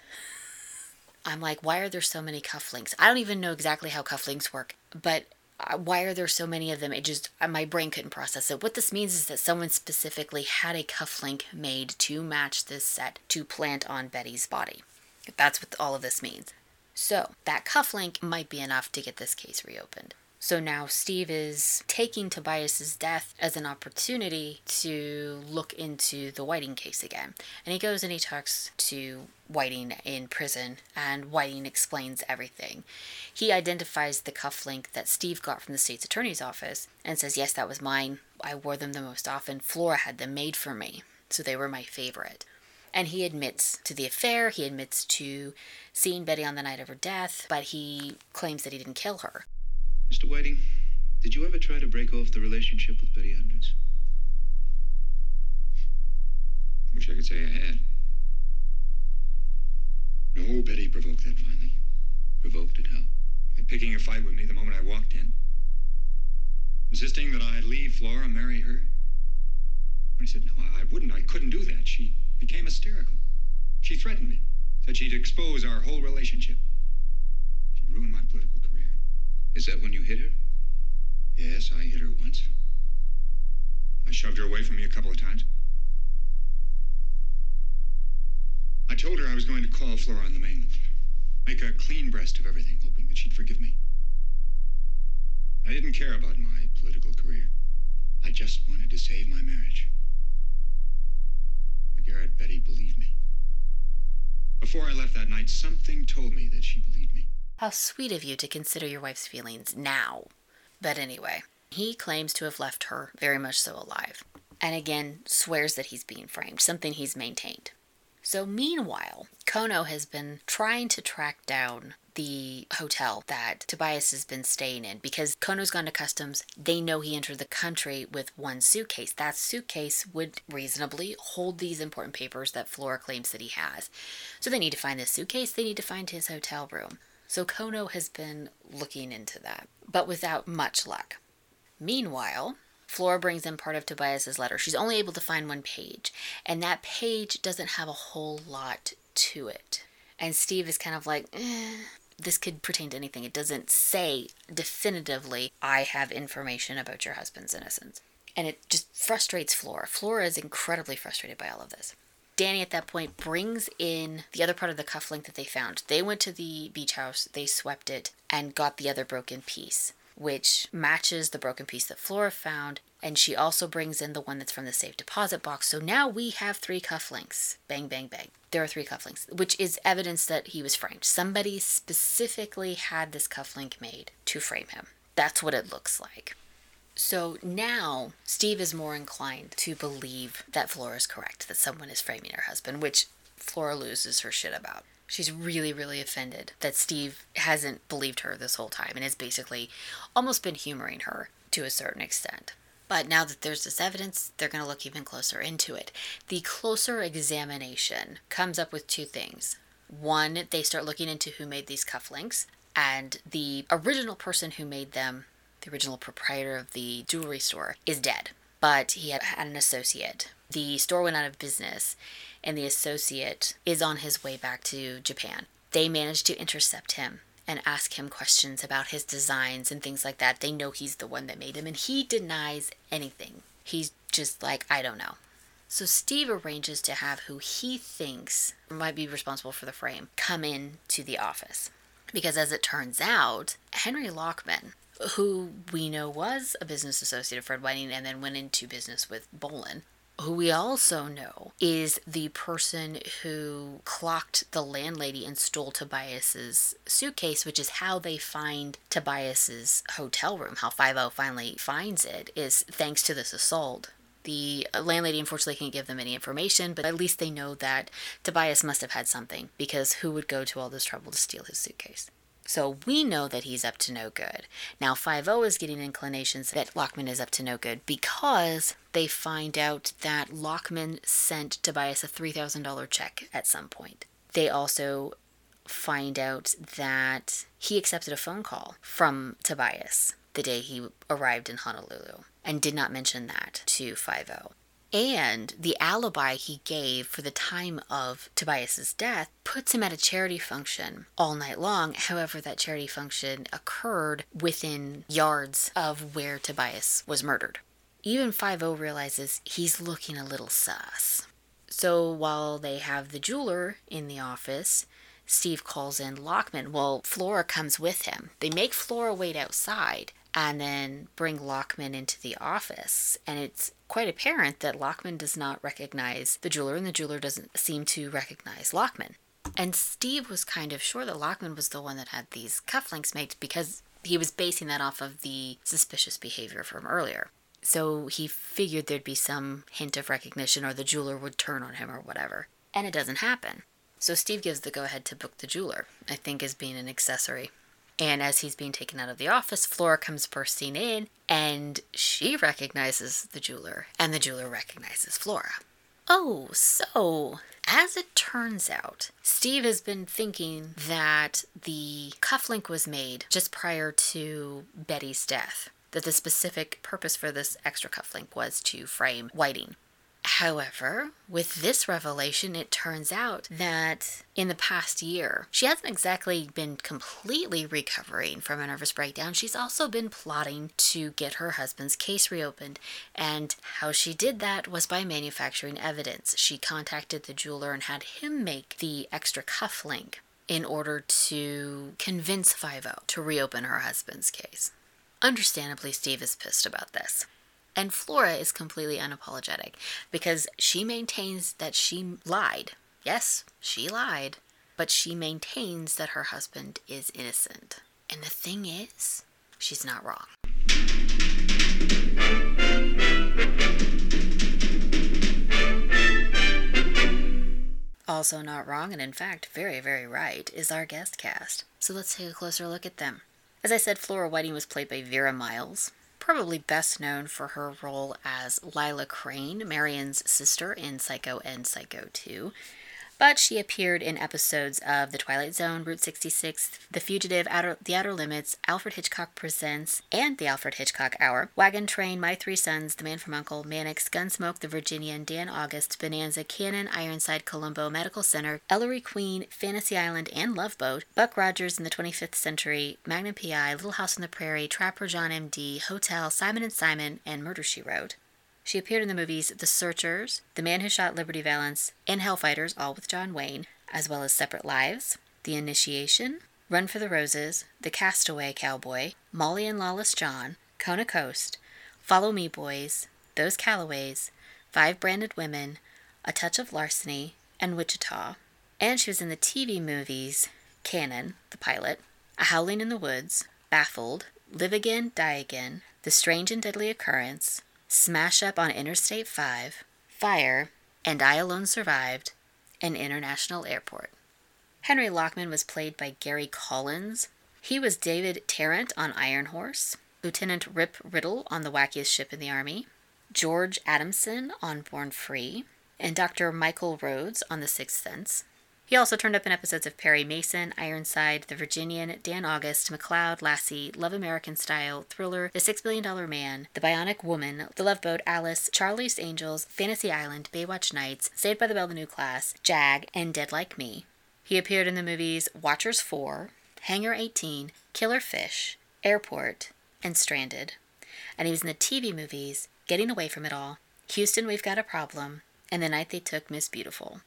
I'm like, why are there so many cufflinks? I don't even know exactly how cufflinks work, but uh, why are there so many of them? It just, uh, my brain couldn't process it. What this means is that someone specifically had a cufflink made to match this set to plant on Betty's body. That's what all of this means. So, that cufflink might be enough to get this case reopened. So now Steve is taking Tobias's death as an opportunity to look into the Whiting case again. And he goes and he talks to Whiting in prison, and Whiting explains everything. He identifies the cufflink that Steve got from the state's attorney's office and says, Yes, that was mine. I wore them the most often. Flora had them made for me, so they were my favorite. And he admits to the affair, he admits to seeing Betty on the night of her death, but he claims that he didn't kill her. Mr. Whiting, did you ever try to break off the relationship with Betty Andrews? Wish I could say I had. No, Betty provoked that finally. Provoked it how? By picking a fight with me the moment I walked in. Insisting that I'd leave Flora marry her. When I said, no, I wouldn't, I couldn't do that, she became hysterical. She threatened me, said she'd expose our whole relationship. She'd ruin my political. Is that when you hit her? Yes, I hit her once. I shoved her away from me a couple of times. I told her I was going to call Flora on the mainland. Make a clean breast of everything, hoping that she'd forgive me. I didn't care about my political career. I just wanted to save my marriage. McGarrett, Betty believed me. Before I left that night, something told me that she believed. How sweet of you to consider your wife's feelings now. But anyway, he claims to have left her very much so alive. And again, swears that he's being framed, something he's maintained. So, meanwhile, Kono has been trying to track down the hotel that Tobias has been staying in because Kono's gone to customs. They know he entered the country with one suitcase. That suitcase would reasonably hold these important papers that Flora claims that he has. So they need to find this suitcase, they need to find his hotel room. So Kono has been looking into that, but without much luck. Meanwhile, Flora brings in part of Tobias's letter. She's only able to find one page, and that page doesn't have a whole lot to it. And Steve is kind of like, eh, this could pertain to anything. It doesn't say definitively, I have information about your husband's innocence. And it just frustrates Flora. Flora is incredibly frustrated by all of this. Danny at that point brings in the other part of the cufflink that they found. They went to the beach house, they swept it, and got the other broken piece, which matches the broken piece that Flora found. And she also brings in the one that's from the safe deposit box. So now we have three cufflinks. Bang, bang, bang. There are three cufflinks, which is evidence that he was framed. Somebody specifically had this cufflink made to frame him. That's what it looks like. So now Steve is more inclined to believe that Flora is correct, that someone is framing her husband, which Flora loses her shit about. She's really, really offended that Steve hasn't believed her this whole time and has basically almost been humoring her to a certain extent. But now that there's this evidence, they're going to look even closer into it. The closer examination comes up with two things. One, they start looking into who made these cufflinks, and the original person who made them the original proprietor of the jewelry store, is dead. But he had, an associate. The store went out of business, and the associate is on his way back to Japan. They managed to intercept him and ask him questions about his designs and things like that. They know he's the one that made them, and he denies anything. He's just like, I don't know. So Steve arranges to have who he thinks might be responsible for the frame come in to the office. Because as it turns out, Henry Lockman who we know was a business associate of Fred Whiting and then went into business with Bolin, who we also know is the person who clocked the landlady and stole Tobias's suitcase, which is how they find Tobias's hotel room. How 50 finally finds it is thanks to this assault. The landlady unfortunately can't give them any information, but at least they know that Tobias must have had something because who would go to all this trouble to steal his suitcase? So we know that he's up to no good. Now 5 is getting inclinations that Lockman is up to no good because they find out that Lockman sent Tobias a $3,000 check at some point. They also find out that he accepted a phone call from Tobias the day he arrived in Honolulu and did not mention that to 5 and the alibi he gave for the time of Tobias's death puts him at a charity function all night long. However, that charity function occurred within yards of where Tobias was murdered. Even 5 realizes he's looking a little sus. So while they have the jeweler in the office, Steve calls in Lockman. Well, Flora comes with him. They make Flora wait outside and then bring Lockman into the office. And it's quite apparent that Lockman does not recognize the jeweler, and the jeweler doesn't seem to recognize Lockman. And Steve was kind of sure that Lockman was the one that had these cufflinks made because he was basing that off of the suspicious behavior from earlier. So he figured there'd be some hint of recognition or the jeweler would turn on him or whatever. And it doesn't happen. So Steve gives the go ahead to book the jeweler, I think as being an accessory. And as he's being taken out of the office, Flora comes bursting in and she recognizes the jeweler, and the jeweler recognizes Flora. Oh, so as it turns out, Steve has been thinking that the cufflink was made just prior to Betty's death. That the specific purpose for this extra cufflink was to frame Whiting. However, with this revelation, it turns out that in the past year, she hasn't exactly been completely recovering from a nervous breakdown. She's also been plotting to get her husband's case reopened. And how she did that was by manufacturing evidence. She contacted the jeweler and had him make the extra cuff link in order to convince 50 to reopen her husband's case. Understandably, Steve is pissed about this. And Flora is completely unapologetic because she maintains that she lied. Yes, she lied, but she maintains that her husband is innocent. And the thing is, she's not wrong. Also, not wrong, and in fact, very, very right, is our guest cast. So let's take a closer look at them. As I said, Flora Whiting was played by Vera Miles probably best known for her role as Lila Crane, Marion's sister in Psycho and Psycho 2. But she appeared in episodes of The Twilight Zone, Route 66, The Fugitive, Outer, The Outer Limits, Alfred Hitchcock Presents, and The Alfred Hitchcock Hour, Wagon Train, My Three Sons, The Man from Uncle, Mannix, Gunsmoke, The Virginian, Dan August, Bonanza, Cannon, Ironside, Columbo, Medical Center, Ellery Queen, Fantasy Island, and Love Boat, Buck Rogers in the 25th Century, Magnum P.I., Little House on the Prairie, Trapper John M.D., Hotel, Simon and Simon, and Murder, She Wrote. She appeared in the movies The Searchers, The Man Who Shot Liberty Valance, and Hellfighters, all with John Wayne, as well as Separate Lives, The Initiation, Run for the Roses, The Castaway Cowboy, Molly and Lawless John, Kona Coast, Follow Me Boys, Those Calloways, Five Branded Women, A Touch of Larceny, and Wichita. And she was in the TV movies Cannon, the pilot, A Howling in the Woods, Baffled, Live Again, Die Again, The Strange and Deadly Occurrence, Smash Up on Interstate 5, Fire, and I Alone Survived, an international airport. Henry Lockman was played by Gary Collins. He was David Tarrant on Iron Horse, Lieutenant Rip Riddle on The Wackiest Ship in the Army, George Adamson on Born Free, and Dr. Michael Rhodes on The Sixth Sense. He also turned up in episodes of Perry Mason, Ironside, The Virginian, Dan August, McCloud, Lassie, Love American Style, Thriller, The Six Billion Dollar Man, The Bionic Woman, The Love Boat, Alice, Charlie's Angels, Fantasy Island, Baywatch Nights, Saved by the Bell, The New Class, Jag, and Dead Like Me. He appeared in the movies Watchers 4, Hangar 18, Killer Fish, Airport, and Stranded. And he was in the TV movies Getting Away from It All, Houston, We've Got a Problem, and The Night They Took Miss Beautiful.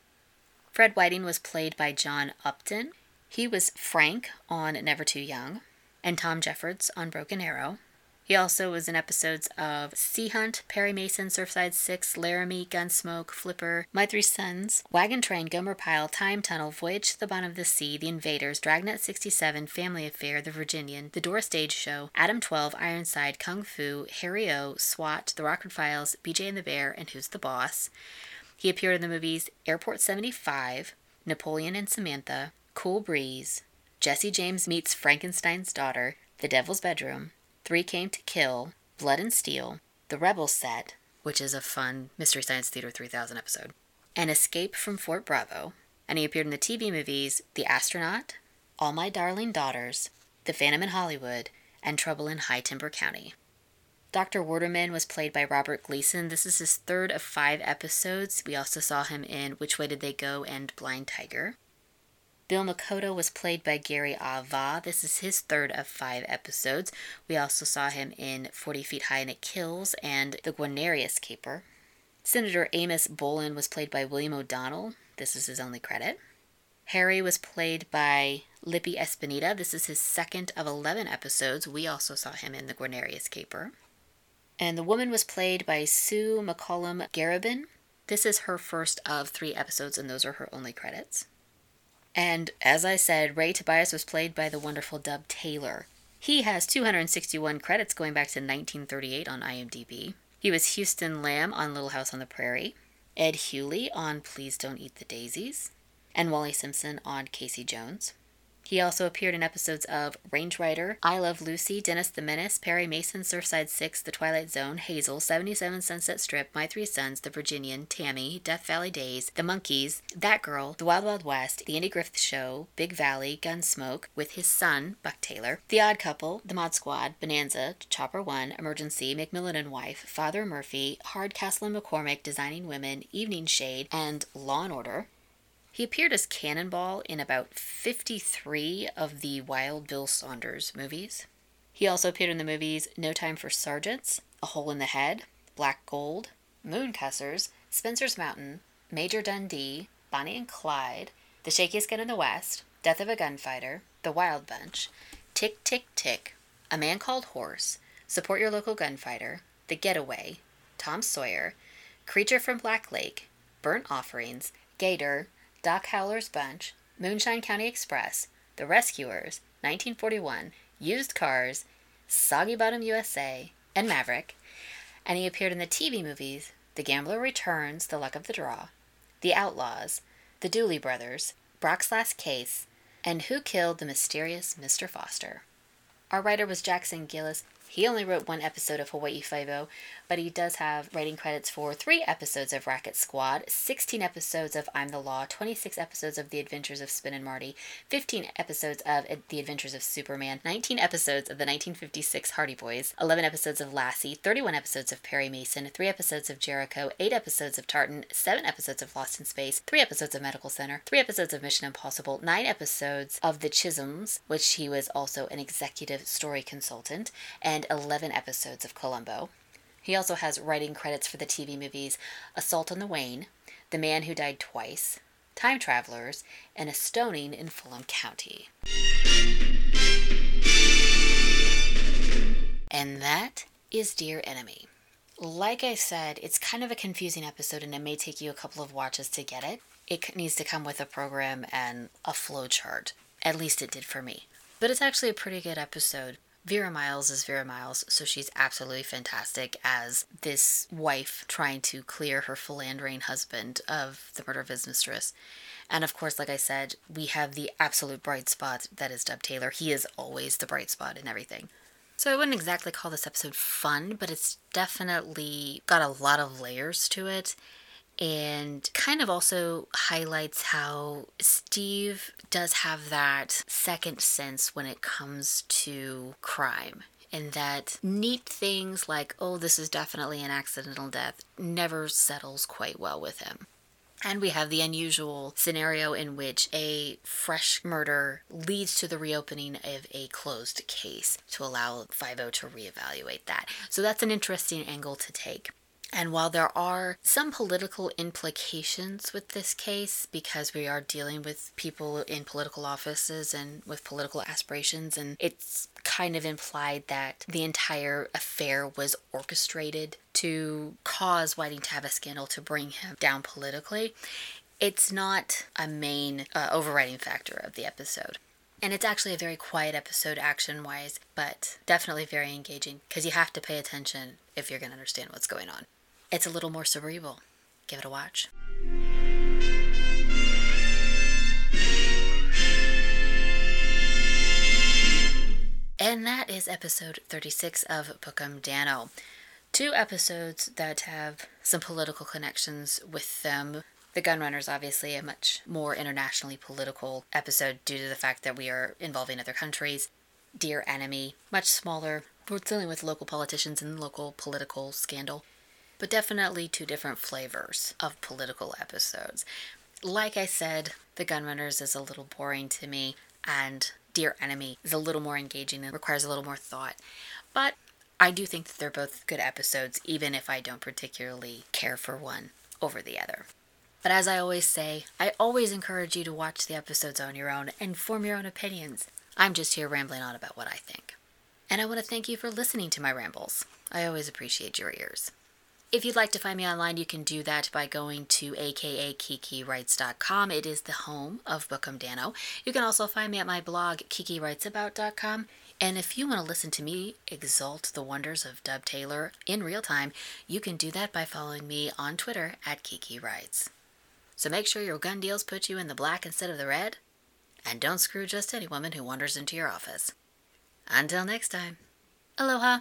Fred Whiting was played by John Lupton. He was Frank on Never Too Young, and Tom Jeffords on Broken Arrow. He also was in episodes of Sea Hunt, Perry Mason, Surfside 6, Laramie, Gunsmoke, Flipper, My Three Sons, Wagon Train, Gomer Pyle, Time Tunnel, Voyage to the Bottom of the Sea, The Invaders, Dragnet 67, Family Affair, The Virginian, The Door Stage Show, Adam 12, Ironside, Kung Fu, Harry O, SWAT, The Rockford Files, BJ and the Bear, and Who's the Boss. He appeared in the movies Airport 75, Napoleon and Samantha, Cool Breeze, Jesse James Meets Frankenstein's Daughter, The Devil's Bedroom, Three Came to Kill, Blood and Steel, The Rebel Set, which is a fun Mystery Science Theater 3000 episode, and Escape from Fort Bravo. And he appeared in the TV movies The Astronaut, All My Darling Daughters, The Phantom in Hollywood, and Trouble in High Timber Country. Dr. Waterman was played by Robert Gleason. This is his third of five episodes. We also saw him in Which Way Did They Go and Blind Tiger. Bill Makoto was played by Gary Ava. This is his third of five episodes. We also saw him in 40 Feet High and It Kills and The Guarnerius Caper. Senator Amos Bolin was played by William O'Donnell. This is his only credit. Harry was played by Lippy Espinda. This is his second of 11 episodes. We also saw him in The Guarnerius Caper. And the woman was played by Sue McCollum Garabin. This is her first of three episodes, and those are her only credits. And as I said, Ray Tobias was played by the wonderful Dub Taylor. He has 261 credits going back to 1938 on IMDb. He was Houston Lamb on Little House on the Prairie, Ed Hewley on Please Don't Eat the Daisies, and Wally Simpson on Casey Jones. He also appeared in episodes of Range Rider, I Love Lucy, Dennis the Menace, Perry Mason, Surfside 6, The Twilight Zone, Hazel, 77 Sunset Strip, My Three Sons, The Virginian, Tammy, Death Valley Days, The Monkees, That Girl, The Wild Wild West, The Andy Griffith Show, Big Valley, Gunsmoke, with his son, Buck Taylor, The Odd Couple, The Mod Squad, Bonanza, Chopper One, Emergency, McMillan and Wife, Father Murphy, Hardcastle and McCormick, Designing Women, Evening Shade, and Law and Order. He appeared as Cannonball in about 53 of the Wild Bill Saunders movies. He also appeared in the movies No Time for Sergeants, A Hole in the Head, Black Gold, Mooncussers, Spencer's Mountain, Major Dundee, Bonnie and Clyde, The Shakiest Gun in the West, Death of a Gunfighter, The Wild Bunch, Tick Tick Tick, A Man Called Horse, Support Your Local Gunfighter, The Getaway, Tom Sawyer, Creature from Black Lake, Burnt Offerings, Gator, Doc Howler's Bunch, Moonshine County Express, The Rescuers, 1941, Used Cars, Soggy Bottom USA, and Maverick. And he appeared in the TV movies The Gambler Returns, The Luck of the Draw, The Outlaws, The Dooley Brothers, Brock's Last Case, and Who Killed the Mysterious Mr. Foster. Our writer was Jackson Gillis. He only wrote one episode of Hawaii Five-O, but he does have writing credits for three episodes of Racket Squad, 16 episodes of I'm the Law, 26 episodes of The Adventures of Spin and Marty, 15 episodes of The Adventures of Superman, 19 episodes of the 1956 Hardy Boys, 11 episodes of Lassie, 31 episodes of Perry Mason, 3 episodes of Jericho, 8 episodes of Tarzan, 7 episodes of Lost in Space, 3 episodes of Medical Center, 3 episodes of Mission Impossible, 9 episodes of The Chisholms, which he was also an executive story consultant, and 11 episodes of Columbo. He also has writing credits for the TV movies Assault on the Wayne, The Man Who Died Twice, Time Travelers, and A Stoning in Fulham County. And that is Dear Enemy. Like I said, it's kind of a confusing episode and it may take you a couple of watches to get it. It needs to come with a program and a flow chart. At least it did for me. But it's actually a pretty good episode. Vera Miles is Vera Miles, so she's absolutely fantastic as this wife trying to clear her philandering husband of the murder of his mistress. And of course, like I said, we have the absolute bright spot that is Dub Taylor. He is always the bright spot in everything. So I wouldn't exactly call this episode fun, but it's definitely got a lot of layers to it and kind of also highlights how Steve does have that second sense when it comes to crime. And that neat things like, oh, this is definitely an accidental death, never settles quite well with him. And we have the unusual scenario in which a fresh murder leads to the reopening of a closed case to allow 5 to reevaluate that. So that's an interesting angle to take. And while there are some political implications with this case, because we are dealing with people in political offices and with political aspirations, and it's kind of implied that the entire affair was orchestrated to cause Whiting to have a scandal to bring him down politically, it's not a main uh, overriding factor of the episode. And it's actually a very quiet episode action wise, but definitely very engaging because you have to pay attention if you're going to understand what's going on. It's a little more cerebral. Give it a watch. And that is episode 36 of Book 'Em Danno. Two episodes that have some political connections with them. The Gunrunners, obviously, a much more internationally political episode due to the fact that we are involving other countries. Dear Enemy, much smaller. We're dealing with local politicians and local political scandal but definitely two different flavors of political episodes. Like I said, The Gunrunners is a little boring to me, and Dear Enemy is a little more engaging and requires a little more thought. But I do think that they're both good episodes, even if I don't particularly care for one over the other. But as I always say, I always encourage you to watch the episodes on your own and form your own opinions. I'm just here rambling on about what I think. And I want to thank you for listening to my rambles. I always appreciate your ears. If you'd like to find me online, you can do that by going to akakikiwrites.com. It is the home of Book 'Em Danno. You can also find me at my blog, kikigwritesabout.com. And if you want to listen to me exalt the wonders of Dub Taylor in real time, you can do that by following me on Twitter at Kiki Writes. So make sure your gun deals put you in the black instead of the red, and don't screw just any woman who wanders into your office. Until next time, aloha.